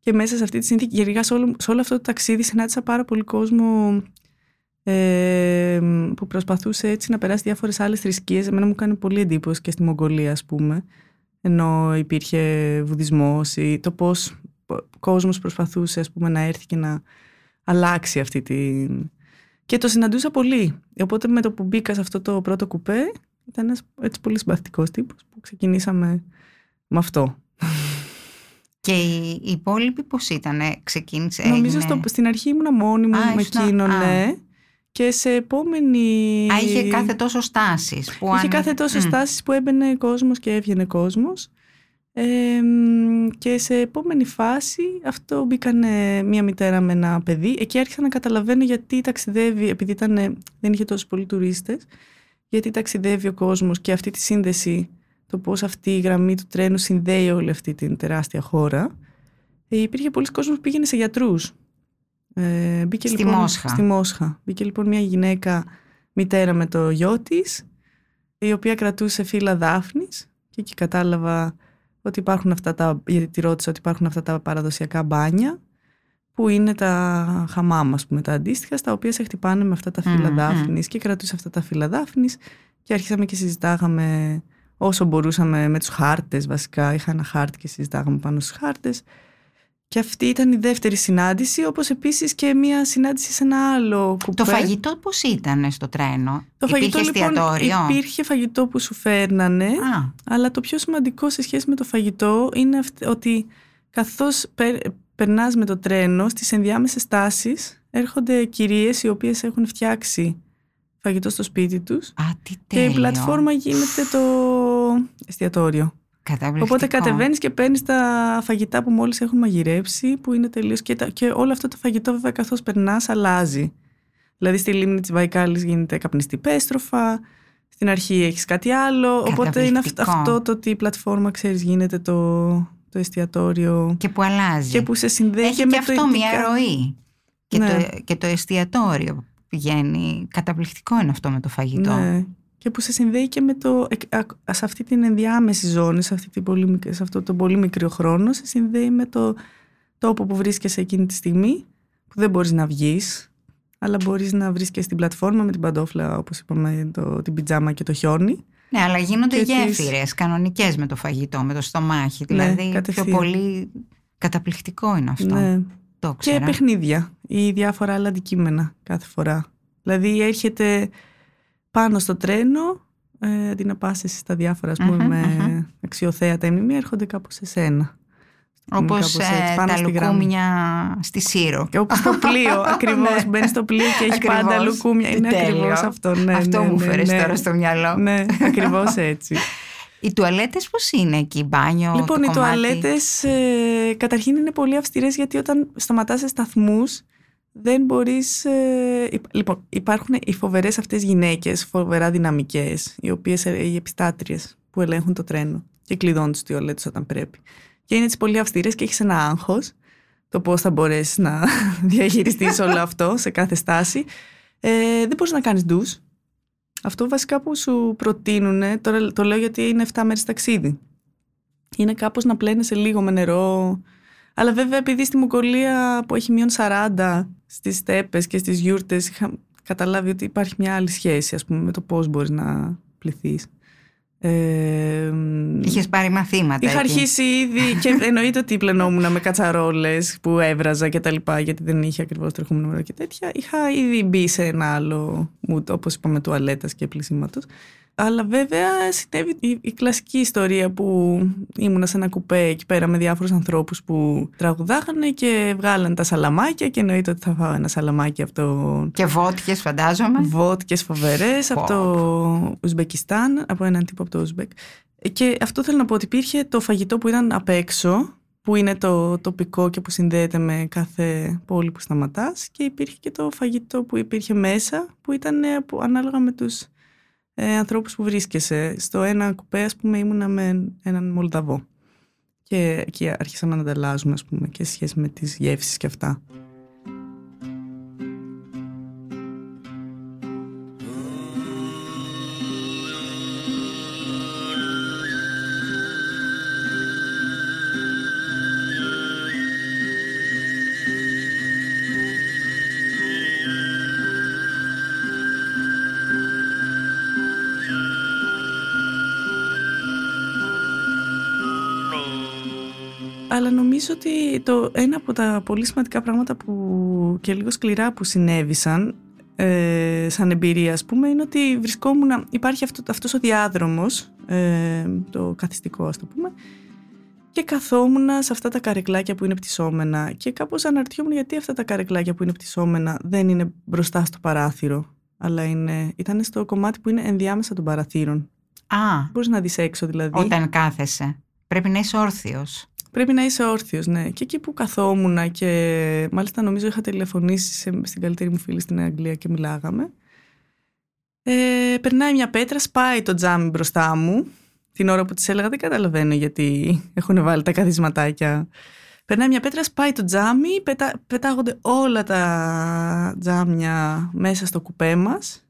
Και μέσα σε αυτή τη συνθήκη, γενικά σε όλο, σε όλο αυτό το ταξίδι, συνάντησα πάρα πολύ κόσμο ε, που προσπαθούσε έτσι να περάσει διάφορες άλλες θρησκείες. Εμένα μου κάνει πολύ εντύπωση και στη Μογγολία, ας πούμε, ενώ υπήρχε βουδισμός ή το πώς ο κόσμος προσπαθούσε, ας πούμε, να έρθει και να αλλάξει αυτή την... Και το συναντούσα πολύ. Οπότε με το που μπήκα σε αυτό το πρώτο κουπέ, ήταν ένας έτσι πολύ συμπαθητικός τύπος που ξεκινήσαμε με αυτό. Και οι οι υπόλοιποι πώς ήταν, ξεκίνησε. Νομίζω έγινε- στο, στην αρχή ήμουν μόνη μου Α, με ήσουν- εκείνον, α. ναι. Και σε επόμενη... Α, είχε κάθε τόσο στάσεις. Είχε κάθε τόσο στάσεις που έμπαινε κόσμος και έβγαινε κόσμος. Ε, μ, και σε επόμενη φάση αυτό μπήκανε μία μητέρα με ένα παιδί. Εκεί άρχισα να καταλαβαίνω γιατί ταξιδεύει, επειδή ήταν, δεν είχε τόσους πολλοί τουρίστες, γιατί ταξιδεύει ο κόσμος και αυτή τη σύνδεση, το πώς αυτή η γραμμή του τρένου συνδέει όλη αυτή την τεράστια χώρα. Ε, υπήρχε πολλοί κόσμος που πήγαινε σε γιατρούς. Ε, μπήκε, Στη λοιπόν, Μόσχα. Στη Μόσχα. Μπήκε λοιπόν μια γυναίκα μητέρα με το γιο της, η οποία κρατούσε φύλλα δάφνης και εκεί κατάλαβα ότι υπάρχουν αυτά τα, γιατί τη ρώτησα ότι υπάρχουν αυτά τα παραδοσιακά μπάνια που είναι τα χαμάμα, ας πούμε, τα αντίστοιχα, στα οποία σε χτυπάνε με αυτά τα φύλλα Μμμ, δάφνης και κρατούσε αυτά τα φύλλα δάφνης και αρχίσαμε και συζητάγαμε όσο μπορούσαμε με τους χάρτες βασικά. Είχα ένα χάρτη και συζητάγαμε πάνω στους χάρτες Και αυτή ήταν η δεύτερη συνάντηση, όπως επίσης και μια συνάντηση σε ένα άλλο κουπέ. Το φαγητό πώς ήταν στο τρένο, Το υπήρχε φαγητό λοιπόν εστιατόριο; υπήρχε φαγητό που σου φέρνανε, Α, αλλά το πιο σημαντικό σε σχέση με το φαγητό είναι αυτ- ότι καθώς περ, περνάς με το τρένο, στις ενδιάμεσες στάσεις έρχονται κυρίες οι οποίες έχουν φτιάξει φαγητό στο σπίτι τους α, τι και τέλειο. η πλατφόρμα γίνεται το εστιατόριο. Καταπληκτικό. Οπότε κατεβαίνεις και παίρνεις τα φαγητά που μόλις έχουν μαγειρέψει, που είναι τελείως. Και, τα- και όλο αυτό το φαγητό, βέβαια, καθώς περνάς, αλλάζει. Δηλαδή, στη λίμνη της Βαϊκάλης γίνεται καπνιστή πέστροφα. Στην αρχή έχεις κάτι άλλο. Οπότε είναι αυ- Καταπληκτικό. αυτό το ότι η πλατφόρμα, ξέρεις, γίνεται το, το εστιατόριο. Και που αλλάζει. Και που σε συνδέει Έχει και και, με αυτό το μια ειδικά. ροή. Και, Ναι. το, και το εστιατόριο που πηγαίνει. Καταπληκτικό είναι αυτό με το φαγητό. Ναι. Και που σε συνδέει και με το. εκ- α- Σε αυτή την ενδιάμεση ζώνη, σε, αυτή την πολύ, μικ- σε αυτό το πολύ μικρό χρόνο, σε συνδέει με το τόπο που βρίσκεσαι εκείνη τη στιγμή, που δεν μπορείς να βγεις, αλλά μπορείς να βρίσκεσαι στην πλατφόρμα με την παντόφλα, όπως είπαμε, το, την πιτζάμα και το χιόνι. Ναι, αλλά γίνονται Και τις- γέφυρες κανονικές με το φαγητό, με το στομάχι. Δηλαδή πιο Ναι, κατευθείαν. πολύ καταπληκτικό είναι αυτό. Ναι. Το Και ξέρω. παιχνίδια ή διάφορα άλλα αντικείμενα κάθε φορά. Δηλαδή έρχεται πάνω στο τρένο, ε, αντί να πας εσύ στα διάφορα, ας πούμε, Μμμ, με μμμ. αξιοθέατα μνημεία, έρχονται κάπου σε σένα. Όπως Κάπως έτσι, ε, πάνω τα στη γράμμα. λουκούμια στη Σύρο. Και όπως το πλοίο, <laughs> ακριβώς. Ναι. Μπαίνεις στο πλοίο και έχει Ακριβώς. πάντα λουκούμια. Τι Είναι τέλειο. ακριβώς αυτό. Ναι, αυτό ναι, μου ναι, φέρες ναι. τώρα στο μυαλό. Ναι, ακριβώς έτσι. <laughs> Οι τουαλέτες πώς είναι εκεί, μπάνιο, λοιπόν, το οι κομμάτι; τουαλέτες ε, καταρχήν είναι πολύ αυστηρές γιατί όταν σταματάς σε σταθμούς δεν μπορείς... ε, υπ- λοιπόν, υπάρχουν οι φοβερές αυτές γυναίκες, φοβερά δυναμικές, οι οποίες ε, οι επιστάτριες που ελέγχουν το τρένο και κλειδώνουν τις τουαλέτες όταν πρέπει. Και είναι τις πολύ αυστηρές και έχεις ένα άγχος το πώς θα μπορέσεις να <laughs> διαχειριστείς όλο <laughs> αυτό σε κάθε στάση. Ε, δεν μπορείς να κάνεις ντους. Αυτό βασικά που σου προτείνουν, τώρα το λέω γιατί είναι 7 μέρες ταξίδι. Είναι κάπως να πλένεσαι λίγο με νερό. Αλλά βέβαια επειδή στη Μουκολία που έχει μείον 40 στις στέπες και στις γιούρτες είχα καταλάβει ότι υπάρχει μια άλλη σχέση ας πούμε με το πώς μπορείς να πληθείς. Ε, Είχες πάρει μαθήματα Είχα εκεί. αρχίσει ήδη και <laughs> εννοείται ότι πλενόμουν με κατσαρόλες που έβραζα και τα λοιπά γιατί δεν είχε ακριβώς τρεχόμενο νερό και τέτοια. Είχα ήδη μπει σε ένα άλλο mood όπως είπαμε τουαλέτας και πλησίματος. Αλλά βέβαια συνέβη η, η κλασική ιστορία που ήμουνα σε ένα κουπέ εκεί πέρα με διάφορους ανθρώπους που τραγουδάγανε και βγάλανε τα σαλαμάκια και εννοείται ότι θα φάω ένα σαλαμάκι από το Και βότκες φαντάζομαι. βότκες φοβερές από το Ουσμπεκιστάν, από έναν τύπο από το Ουσμπεκ. Και αυτό θέλω να πω ότι υπήρχε το φαγητό που ήταν απ' έξω, που είναι το τοπικό και που συνδέεται με κάθε πόλη που σταματάς και υπήρχε και το φαγητό που υπήρχε μέσα, που ήταν ε, από- ανάλογα με τους ε, ανθρώπους που βρίσκεσαι. Στο ένα κουπέ, ας πούμε, ήμουνα με έναν Μολδαβό. Και εκεί άρχισαμε να ανταλλάζουμε, ας πούμε, και σε σχέση με τις γεύσεις και αυτά. Νομίζω ότι το ένα από τα πολύ σημαντικά πράγματα που και λίγο σκληρά που συνέβησαν ε, σαν εμπειρία ας πούμε είναι ότι βρισκόμουν, υπάρχει αυτό, αυτός ο διάδρομος ε, το καθιστικό ας το πούμε και καθόμουν σε αυτά τα καρεκλάκια που είναι πτυσσόμενα και κάπως αναρωτιόμουν γιατί αυτά τα καρεκλάκια που είναι πτυσσόμενα δεν είναι μπροστά στο παράθυρο αλλά είναι, ήταν στο κομμάτι που είναι ενδιάμεσα των παραθύρων. Α, Μπορείς να δεις έξω δηλαδή. όταν κάθεσαι. Πρέπει να είσαι όρθιος. Πρέπει να είσαι όρθιος, ναι. Και εκεί που καθόμουν και μάλιστα νομίζω είχα τηλεφωνήσει σε, στην καλύτερη μου φίλη στην Αγγλία και μιλάγαμε. Ε, περνάει μια πέτρα, σπάει το τζάμι μπροστά μου. Την ώρα που της έλεγα δεν καταλαβαίνω γιατί έχουν βάλει τα καθισματάκια. Περνάει μια πέτρα, σπάει το τζάμι, πετά, πετάγονται όλα τα τζάμια μέσα στο κουπέ μας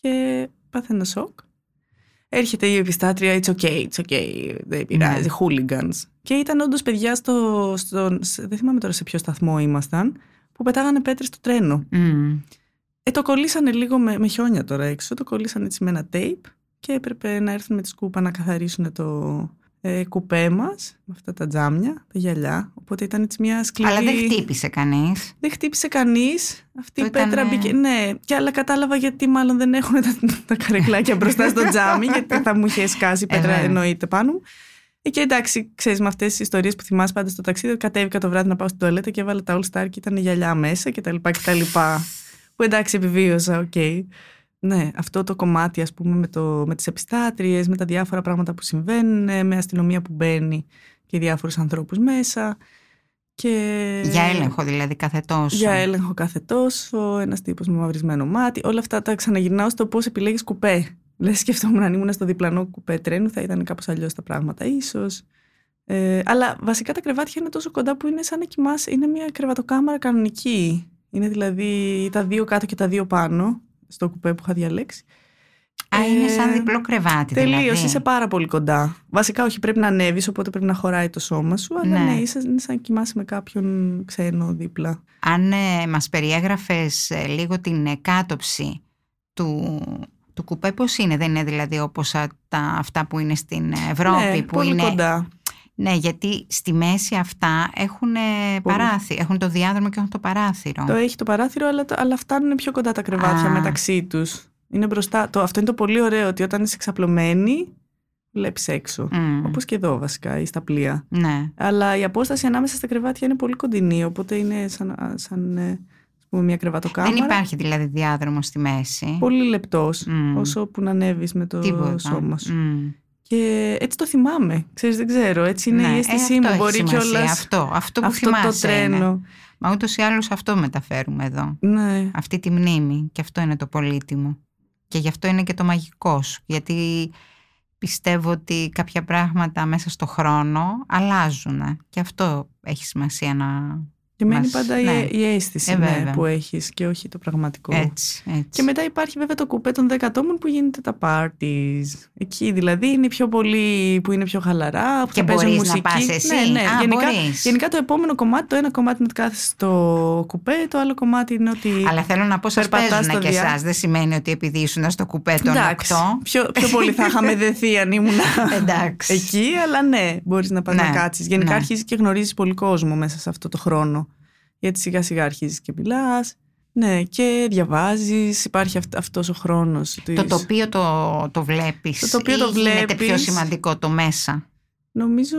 και πάθαινα σοκ. Έρχεται η επιστάτρια, it's okay, it's okay, δεν πειράζει, hooligans. Και ήταν όντως παιδιά στο, στο, σε- δεν θυμάμαι τώρα σε ποιο σταθμό ήμασταν, που πετάγανε πέτρες στο τρένο. Μμ. Ε, το κολλήσανε λίγο με, με χιόνια τώρα έξω, το κολλήσανε έτσι με ένα tape και έπρεπε να έρθουν με τη σκούπα να καθαρίσουν το, ε, κουπέ μας, με αυτά τα τζάμια, τα γυαλιά. Οπότε ήταν έτσι μια σκληρή... Αλλά δεν χτύπησε κανείς. Δεν χτύπησε κανείς. Αυτή Το η πέτρα ήτανε- μπήκε... Ναι, και αλλά κατάλαβα γιατί μάλλον δεν έχουν τα, τα καρεκλάκια μπροστά στο τζάμι, γιατί θα μου είχε σκάσει η Ε, πέτρα βέβαια. εννοείται πάνω μου. Ε, Και εντάξει, ξέρεις, με αυτές τις ιστορίες που θυμάσαι πάντα στο ταξίδι, κατέβηκα το βράδυ να πάω στην τουαλέτα και έβαλα τα All Star και ήταν γυαλιά μέσα κτλ. Που εντάξει, επιβίωσα, οκ. Ναι, αυτό το κομμάτι, ας πούμε, με, το, με τις επιστάτριες, με τα διάφορα πράγματα που συμβαίνουν, με αστυνομία που μπαίνει και διάφορους ανθρώπους μέσα. Και... Για έλεγχο δηλαδή κάθε τόσο. Για έλεγχο κάθε τόσο, ένας τύπος με μαυρισμένο μάτι. Όλα αυτά τα ξαναγυρνάω στο πώς επιλέγεις κουπέ. Λες, σκεφτόμουν αν ήμουν στο διπλανό κουπέ τρένου, θα ήταν κάπως αλλιώς τα πράγματα, ίσως. Ε, αλλά βασικά τα κρεβάτια είναι τόσο κοντά που είναι σαν να κοιμάσαι. Είναι μια κρεβατοκάμαρα κανονική. Είναι δηλαδή τα δύο κάτω και τα δύο πάνω, στο κουπέ που είχα διαλέξει. Α, είναι Ε, σαν διπλό κρεβάτι Τελείως, δηλαδή. είσαι πάρα πολύ κοντά. Βασικά, όχι, πρέπει να ανέβεις, οπότε πρέπει να χωράει το σώμα σου. Αλλά Ναι. ναι, είσαι, είναι σαν να κοιμάσαι με κάποιον ξένο δίπλα. Αν ε, μας περιέγραφες ε, λίγο την ε, κάτωψη του, του κουπέ, πώς είναι, δεν είναι δηλαδή όπως α, τα, αυτά που είναι στην Ευρώπη. ναι, που πολύ είναι, κοντά. Ναι, γιατί στη μέση αυτά έχουν ε, παράθυρο, έχουν το διάδρομο και έχουν το παράθυρο. Το έχει το παράθυρο, αλλά, το- αλλά φτάνουν πιο κοντά τα κρεβάτια Α. μεταξύ τους. Είναι μπροστά. Το, αυτό είναι το πολύ ωραίο, ότι όταν είσαι ξαπλωμένη, βλέπεις έξω. Μμ, Όπως και εδώ βασικά, ή στα πλοία. Ναι. Αλλά η απόσταση ανάμεσα στα κρεβάτια είναι πολύ κοντινή, οπότε είναι σαν, σαν ε, ας πούμε, μια κρεβατοκάμαρα. Δεν υπάρχει δηλαδή διάδρομο στη μέση. Πολύ λεπτός, Μμ. όσο που να ανέβεις με το Τίποτα. σώμα σου. Μμ. Και έτσι το θυμάμαι. Ξέρεις, δεν ξέρω. Έτσι είναι Ναι, η ε, αίσθησή αυτό μου. έχει Μπορεί σημασία, κιόλας. Αυτό, αυτό που Αυτό το θυμάσαι είναι. τρένο. Μα ούτως ή άλλως αυτό μεταφέρουμε εδώ. Ναι. αυτή τη μνήμη και αυτό είναι το πολύτιμο και γι' αυτό είναι και το μαγικό σου γιατί πιστεύω ότι κάποια πράγματα μέσα στο χρόνο αλλάζουν και αυτό έχει σημασία να Και μένει Μας- πάντα η- ναι. η, αίσθηση Ε, ναι, βέβαια. που έχεις και όχι το πραγματικό. έτσι, έτσι. Και μετά υπάρχει βέβαια το κουπέ των 10 ατόμων που γίνεται τα parties. Εκεί δηλαδή είναι πιο πολύ που είναι πιο χαλαρά, που Και θα παίζουν μπορείς να μουσική. πας εσύ. Ναι, ναι. Α, γενικά, μπορείς. γενικά το επόμενο κομμάτι, το ένα κομμάτι είναι ότι κάθεσαι στο κουπέ, το άλλο κομμάτι είναι ότι. Αλλά θέλω να πω σας Περπατάς παίζουν στο και διά- εσάς δεν σημαίνει ότι επειδή ήσουν στο κουπέ των Εντάξει, 8 πιο, πιο πολύ θα είχαμε δεθεί αν ήμουν <laughs> εντάξει εκεί, αλλά ναι, μπορείς να πας Ναι, να κάτσεις. Γενικά ναι. αρχίζεις και γνωρίζεις πολύ κόσμο μέσα σε αυτό το χρόνο. Γιατί σιγά σιγά αρχίζεις και μιλάς. Ναι, και διαβάζεις, υπάρχει αυτ, αυτός ο χρόνος. το της- τοπίο το, το βλέπεις Το τοπίο ή το γίνεται πιο βλέπεις. σημαντικό το μέσα; Νομίζω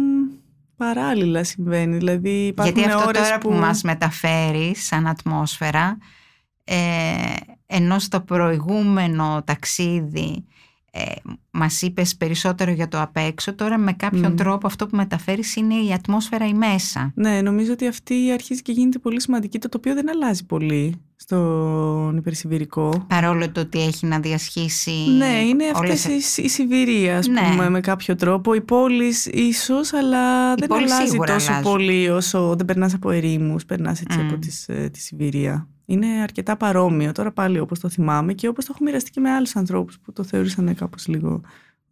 μ, παράλληλα συμβαίνει. Δηλαδή υπάρχουν Γιατί αυτό ώρες τώρα που... μας μεταφέρει σαν ατμόσφαιρα, ε, ενώ στο προηγούμενο ταξίδι ε, μας είπες περισσότερο για το απ' έξω, τώρα με κάποιον Μμ. τρόπο αυτό που μεταφέρεις είναι η ατμόσφαιρα η μέσα. Ναι, νομίζω ότι αυτή αρχίζει και γίνεται πολύ σημαντική, το οποίο δεν αλλάζει πολύ στον υπερσιβηρικό. Παρόλο το ότι έχει να διασχίσει Ναι, είναι όλες... αυτές οι, η Σιβηρία, ας Ναι. πούμε, με κάποιο τρόπο. Οι πόλεις ίσως, αλλά δεν πόλεις αλλάζει σίγουρα τόσο αλλάζουν. πολύ όσο δεν περνάς από ερήμους, περνάς έτσι Μμ. από τις, ε, τη Σιβηρία. Είναι αρκετά παρόμοιο, τώρα πάλι όπως το θυμάμαι και όπως το έχω μοιραστεί και με άλλους ανθρώπους που το θεωρούσαν κάπως λίγο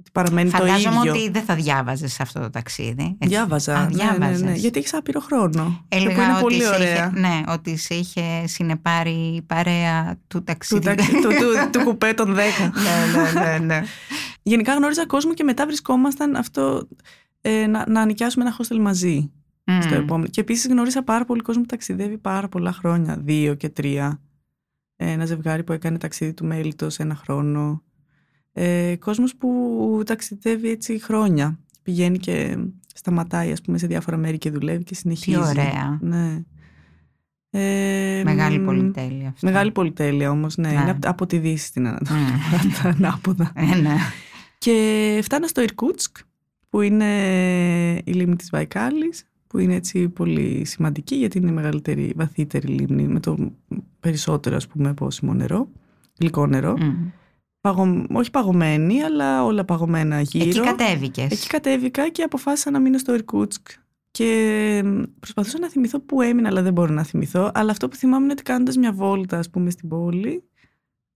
ότι παραμένει το Φαντάζομαι ίδιο. ότι δεν θα διάβαζες αυτό το ταξίδι. έτσι. Διάβαζα. Α, ναι, ναι, ναι, διάβαζες. γιατί έχεις άπειρο χρόνο. και Έλεγα που είναι ότι πολύ σε ωραία. Είχε, ναι, ότι σε είχε συνεπάρει η παρέα του Του, ταξίδι. ταξι- του, του, του κουπέ των 10. <laughs> ναι, ναι, ναι, ναι. Γενικά γνώριζα κόσμο και μετά βρισκόμασταν αυτό ε, να, να νοικιάσουμε ένα hostel μαζί στο Μμ. επόμενο. Και επίσης γνώρισα πάρα πολύ κόσμο που ταξιδεύει πάρα πολλά χρόνια, δύο και τρία. Ε, ένα ζευγάρι που έκανε ταξίδι του μέλητος ένα χρόνο. Ε, κόσμος που ταξιδεύει έτσι χρόνια. Πηγαίνει και σταματάει ας πούμε σε διάφορα μέρη και δουλεύει και συνεχίζει. Τι ωραία. Ναι. Ε, Μεγάλη μ, πολυτέλεια αυτό. Μεγάλη πολυτέλεια όμως, ναι. Ναι. Είναι από, από τη Δύση στην Ανατολή. <laughs> Μμ. τα ανάποδα. Ε, ναι. Και φτάνω στο Ιρκούτσκ, που είναι η λίμνη της Βαϊκάλης, που είναι έτσι πολύ σημαντική γιατί είναι η μεγαλύτερη, βαθύτερη λίμνη με το περισσότερο ας πούμε πόσιμο νερό, γλυκό νερό. Μμ. Παγω, όχι παγωμένη, αλλά όλα παγωμένα γύρω. Εκεί κατέβηκες. Εκεί κατέβηκα και αποφάσισα να μείνω στο Ιρκούτσκ. Και μ, προσπαθούσα να θυμηθώ που έμεινα, αλλά δεν μπορώ να θυμηθώ. Αλλά αυτό που θυμάμαι είναι ότι κάνοντας μια βόλτα, ας πούμε, στην πόλη,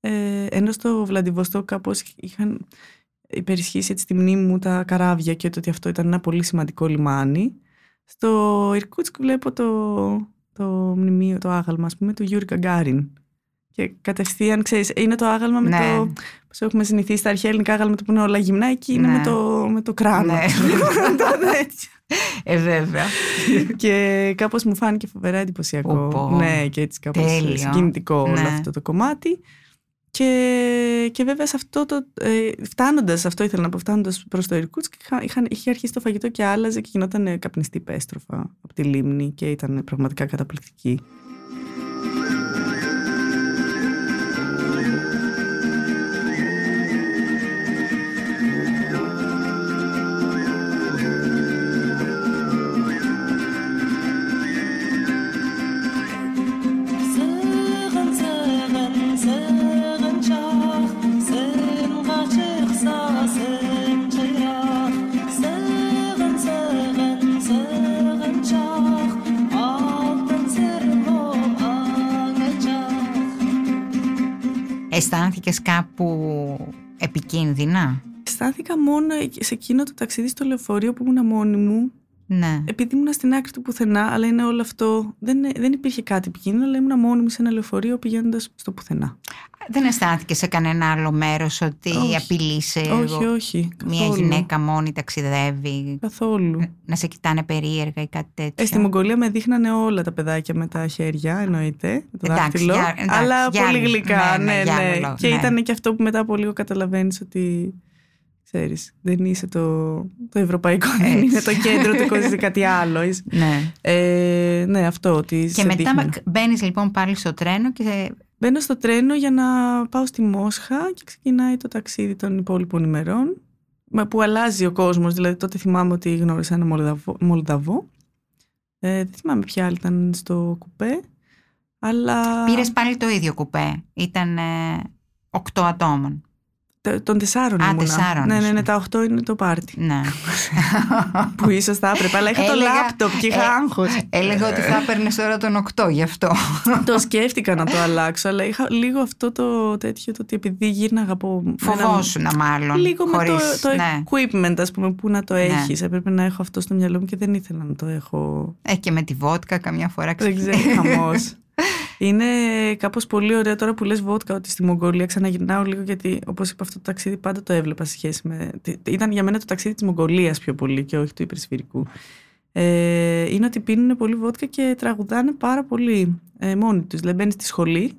ε, ενώ στο Βλαντιβοστόκ κάπως είχαν υπερισχύσει έτσι στη μνήμη μου τα καράβια και το ότι αυτό ήταν ένα πολύ σημαντικό λιμάνι. Στο Ιρκούτσκ βλέπω το, το μνημείο, το άγαλμα, ας πούμε, του Γιούρι Γκαγκάριν. Και κατευθείαν, ξέρεις, είναι το άγαλμα με Ναι. το. Πώς έχουμε συνηθίσει στα αρχαία ελληνικά άγαλμα που είναι όλα γυμνά, εκεί είναι Ναι. με το, με το κράνος. Ναι. <laughs> Το τέτοιο. Ε, βέβαια. και κάπως μου φάνηκε φοβερά εντυπωσιακό. Πω, πω. Ναι, και έτσι κάπως Τέλειο. συγκινητικό όλο Ναι. αυτό το κομμάτι. Και, και βέβαια σε αυτό το. Ε, φτάνοντας, αυτό ήθελα να πω, φτάνοντας προς το Ιρκούτσκ, είχα, είχαν- είχε αρχίσει το φαγητό και άλλαζε και γινόταν καπνιστή πέστροφα από τη λίμνη και ήταν πραγματικά καταπληκτική. Αισθάνθηκες κάπου επικίνδυνα; Αισθάνθηκα μόνο σε εκείνο το ταξίδι στο λεωφορείο που ήμουν μόνη μου, Ναι. επειδή ήμουν στην άκρη του πουθενά, αλλά είναι όλο αυτό. Δεν, δεν υπήρχε κάτι επικίνδυνο, αλλά ήμουν μόνη μου σε ένα λεωφορείο πηγαίνοντας στο πουθενά. Δεν αισθάνθηκε σε κανένα άλλο μέρος ότι Όχι. απειλείσαι όχι, όχι. μια καθόλου. γυναίκα μόνη ταξιδεύει, Καθόλου. να σε κοιτάνε περίεργα ή κάτι τέτοιο. Ε, στη Μογγολία με δείχνανε όλα τα παιδάκια με τα χέρια, εννοείται. Με το Εντάξει, δάχτυλο. για- εντάξει, αλλά για πολύ άλλο- γλυκά. ναι, Ναι, ναι, ναι. για άλλο λόγο, Και ναι. ήταν και αυτό που μετά από λίγο καταλαβαίνεις ότι. Ξέρεις, δεν είσαι το, το ευρωπαϊκό, δεν Έτσι. είναι το κέντρο του <laughs> κόσμου, κάτι άλλο. Είσαι- Ναι. Ε, ναι, αυτό. Ότι Και σε μετά δείχνει. μπαίνεις λοιπόν πάλι στο τρένο και Μπαίνω στο τρένο για να πάω στη Μόσχα και ξεκινάει το ταξίδι των υπόλοιπων ημερών. με- Που αλλάζει ο κόσμος, δηλαδή τότε θυμάμαι ότι γνώρισα ένα Μολδαβό. Μολδαβό. Ε, δεν θυμάμαι ποια άλλη ήταν στο κουπέ. Αλλά πήρες πάλι το ίδιο κουπέ. Ήταν ε, οκτώ ατόμων. Τε- των τεσσάρων Α, ήμουνα. τεσσάρων Ναι, ναι, ήσουν. ναι, τα οχτώ είναι το πάρτι. Ναι. που ίσως θα έπρεπε, αλλά είχα το Έλεγα- λάπτοπ και είχα ε, άγχος. Έλεγα ότι θα έπαιρνες τώρα τον οκτώ γι' αυτό. το σκέφτηκα να το αλλάξω, αλλά είχα λίγο αυτό το τέτοιο, το ότι επειδή γύρναγα από... με ένα- Φοβόσουνα μάλλον. Λίγο με χωρίς, το, το ναι. equipment, ας πούμε, που να το Ναι. έχεις. Έπρεπε να έχω αυτό στο μυαλό μου και δεν ήθελα να το έχω. Ε, και με τη βότκα καμιά φορά Δεν ξε- ξέρω, χαμός. Είναι κάπως πολύ ωραίο τώρα που λες βότκα ότι στη Μογγολία ξαναγυρνάω λίγο γιατί όπως είπα αυτό το ταξίδι πάντα το έβλεπα σε σχέση με... τι- Ήταν για μένα το ταξίδι της Μογγολίας πιο πολύ και όχι του υπερσφυρικού. Ε, είναι ότι πίνουν πολύ βότκα και τραγουδάνε πάρα πολύ ε, μόνοι τους. Δηλαδή μπαίνεις στη σχολή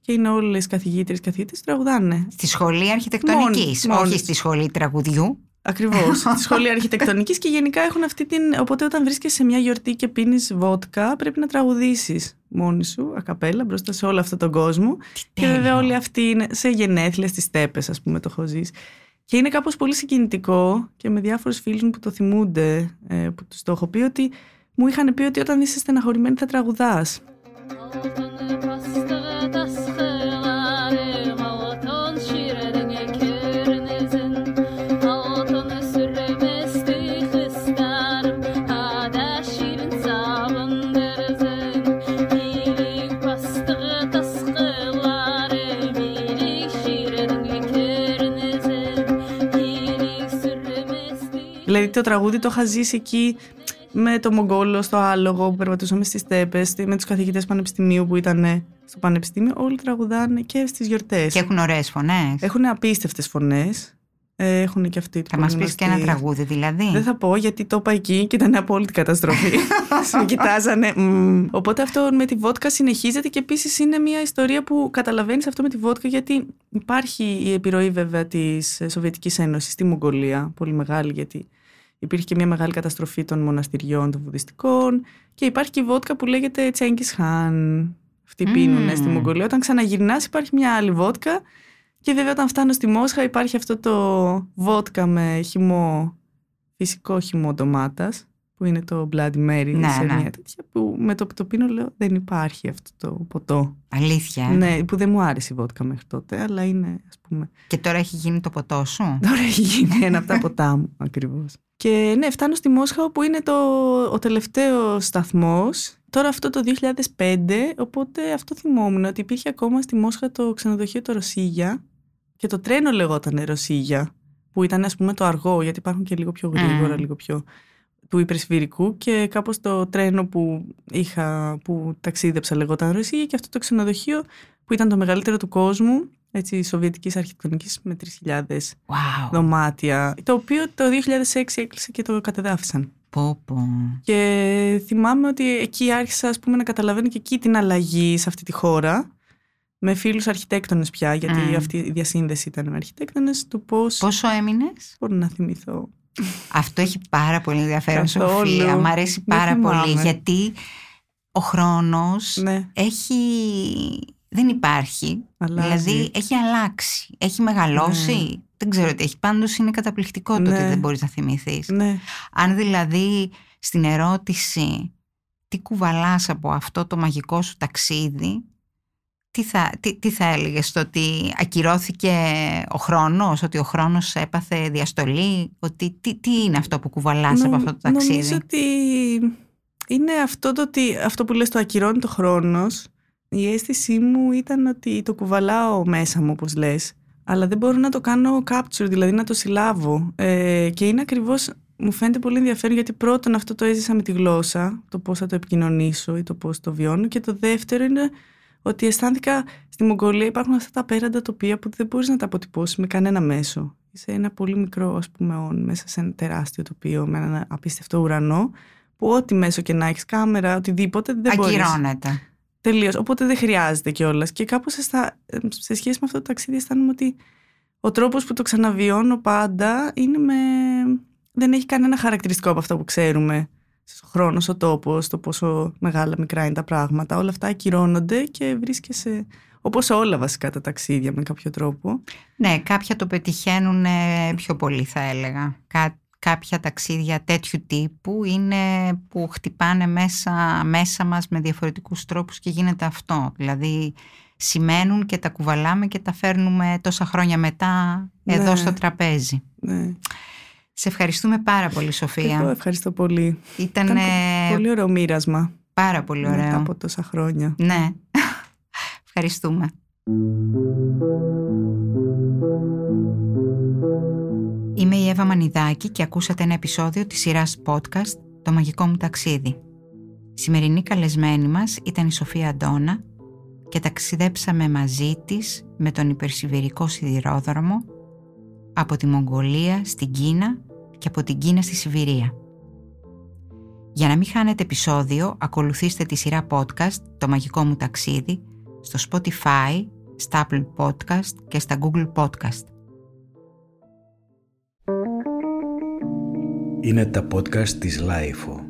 και είναι όλες καθηγήτρες καθηγήτες τραγουδάνε. Στη σχολή αρχιτεκτονικής, Μόνοι- όχι μόνοι. στη σχολή τραγουδιού. Ακριβώς. <laughs> Στη σχολή αρχιτεκτονικής και γενικά έχουν αυτή την. Οπότε όταν βρίσκεσαι σε μια γιορτή και πίνεις βότκα, πρέπει να τραγουδήσεις μόνη σου, ακαπέλα, μπροστά σε όλο αυτόν τον κόσμο. Και τέλειο. βέβαια όλοι αυτοί είναι σε γενέθλια στις τέπε, ας πούμε, το έχω ζήσει. Και είναι κάπως πολύ συγκινητικό και με διάφορους φίλους μου που το θυμούνται, ε, που τους το έχω πει, ότι μου είχαν πει ότι όταν είσαι στεναχωρημένη θα τραγουδάς. Δηλαδή το τραγούδι το είχα ζήσει εκεί με το Μογγόλο στο άλογο που περπατούσαμε στις τέπες, με τους καθηγητές πανεπιστημίου που ήταν στο πανεπιστήμιο. Όλοι τραγουδάνε και στις γιορτές. Και έχουν ωραίες φωνές. Έχουν απίστευτες φωνές. Ε, Έχουν και αυτή Θα μας πεις και ένα τραγούδι δηλαδή. Δεν θα πω γιατί το είπα εκεί και ήταν απόλυτη καταστροφή. <laughs> <laughs> Με κοιτάζανε. μμμ. Οπότε αυτό με τη βότκα συνεχίζεται και επίσης είναι μια ιστορία που καταλαβαίνεις αυτό με τη βότκα γιατί υπάρχει η επιρροή βέβαια της Σοβιετικής Ένωσης στη Μογγολία, πολύ μεγάλη γιατί υπήρχε και μια μεγάλη καταστροφή των μοναστηριών των βουδιστικών και υπάρχει και η βότκα που λέγεται Τσέγκης Χάν. Αυτοί Μμμ. πίνουν στη Μογγολία. Όταν ξαναγυρνάς υπάρχει μια άλλη βότκα και βέβαια όταν φτάνω στη Μόσχα υπάρχει αυτό το βότκα με χυμό, φυσικό χυμό ντομάτας που είναι το Bloody Mary Ναι, σε ναι. μια τέτοια που με το που το πίνω λέω δεν υπάρχει αυτό το ποτό. Αλήθεια. Ναι, που δεν μου άρεσε η βότκα μέχρι τότε, αλλά είναι ας πούμε Και τώρα έχει γίνει το ποτό σου; <laughs> Τώρα έχει γίνει ένα από τα <laughs> ποτά μου ακριβώς. Και ναι, φτάνω στη Μόσχα όπου είναι το, ο τελευταίος σταθμός. Τώρα αυτό το 2005, οπότε αυτό θυμόμουν ότι υπήρχε ακόμα στη Μόσχα το ξενοδοχείο το Ρωσίγια και το τρένο λεγόταν Ρωσίγια, που ήταν ας πούμε το αργό, γιατί υπάρχουν και λίγο πιο γρήγορα, Μμμ. λίγο πιο... του υπερσφυρικού και κάπως το τρένο που είχα, που ταξίδεψα λεγόταν Ρωσία και αυτό το ξενοδοχείο που ήταν το μεγαλύτερο του κόσμου, έτσι, σοβιετικής αρχιτεκτονικής με 3.000 Wow. δωμάτια, το οποίο το 2006 έκλεισε και το κατεδάφισαν. Πω, πω. Και θυμάμαι ότι εκεί άρχισα ας πούμε, να καταλαβαίνω και εκεί την αλλαγή σε αυτή τη χώρα με φίλους αρχιτέκτονες πια, γιατί Μμ. αυτή η διασύνδεση ήταν με αρχιτέκτονες, του πώς Πόσο έμεινες; μπορώ να θυμηθώ. Αυτό έχει πάρα πολύ ενδιαφέρον, Καθόλου. Σοφία. Μ' αρέσει Δεν πάρα πολύ, θυμάμαι. γιατί ο χρόνος Ναι, έχει... δεν υπάρχει. αλλάζει. Δηλαδή έχει αλλάξει, έχει μεγαλώσει. Δεν ξέρω τι έχει. Πάντως είναι καταπληκτικό το ότι Ναι. δεν μπορείς να θυμηθείς. Ναι, Αν δηλαδή στην ερώτηση τι κουβαλάς από αυτό το μαγικό σου ταξίδι, τι θα, τι, τι θα έλεγες, το ότι ακυρώθηκε ο χρόνος, ότι ο χρόνος έπαθε διαστολή, ότι τι, τι είναι αυτό που κουβαλάς από Νομ- αυτό το ταξίδι; Νομίζω ότι είναι αυτό το ότι αυτό που λες το ακυρώνει το χρόνος. Η αίσθησή μου ήταν ότι το κουβαλάω μέσα μου όπως λες. Αλλά δεν μπορώ να το κάνω capture, δηλαδή να το συλλάβω. Ε, και είναι ακριβώς, μου φαίνεται πολύ ενδιαφέρον γιατί πρώτον αυτό το έζησα με τη γλώσσα, το πώς θα το επικοινωνήσω ή το πώς το βιώνω. Και το δεύτερο είναι ότι αισθάνθηκα στη Μογγολία υπάρχουν αυτά τα απέραντα τοπία που δεν μπορείς να τα αποτυπώσεις με κανένα μέσο. Είσαι ένα πολύ μικρό ας πούμε όν μέσα σε ένα τεράστιο τοπίο με έναν απίστευτο ουρανό που ό,τι μέσο και να έχεις κάμερα, οτιδήποτε δεν μπορείς. Ακυρώνεται. Τελείως. Οπότε δεν χρειάζεται κιόλας. Και κάπως αισθα... σε σχέση με αυτό το ταξίδι αισθάνομαι ότι ο τρόπος που το ξαναβιώνω πάντα είναι με... δεν έχει κανένα χαρακτηριστικό από αυτό που ξέρουμε. Ο χρόνος, ο τόπος, το πόσο μεγάλα μικρά είναι τα πράγματα. Όλα αυτά ακυρώνονται και βρίσκεσαι όπως όλα βασικά τα ταξίδια με κάποιο τρόπο. Ναι, κάποια το πετυχαίνουν ε, πιο πολύ θα έλεγα. Κά, κάποια ταξίδια τέτοιου τύπου είναι που χτυπάνε μέσα, μέσα μας με διαφορετικούς τρόπους και γίνεται αυτό. Δηλαδή σημαίνουν και τα κουβαλάμε και τα φέρνουμε τόσα χρόνια μετά εδώ Ναι. στο τραπέζι. Ναι. Σε ευχαριστούμε πάρα πολύ Εγώ Σοφία. ευχαριστώ πολύ. Ήταν Ήταν ε, πολύ ωραίο μοίρασμα πάρα πολύ μετά ωραίο. από τόσα χρόνια. Ναι, <laughs> ευχαριστούμε. Είμαι η Εύα Μανιδάκη και ακούσατε ένα επεισόδιο της σειράς podcast «Το μαγικό μου ταξίδι». Η σημερινή καλεσμένη μας ήταν η Σοφία Αντώνα και ταξιδέψαμε μαζί της με τον υπερσιβηρικό σιδηρόδρομο από τη Μογγολία στην Κίνα και από την Κίνα στη Σιβηρία. Για να μην χάνετε επεισόδιο, ακολουθήστε τη σειρά podcast «Το μαγικό μου ταξίδι» στο Spotify, στα Apple Podcast και στα Google Podcast. Είναι τα podcast της Λάιφο.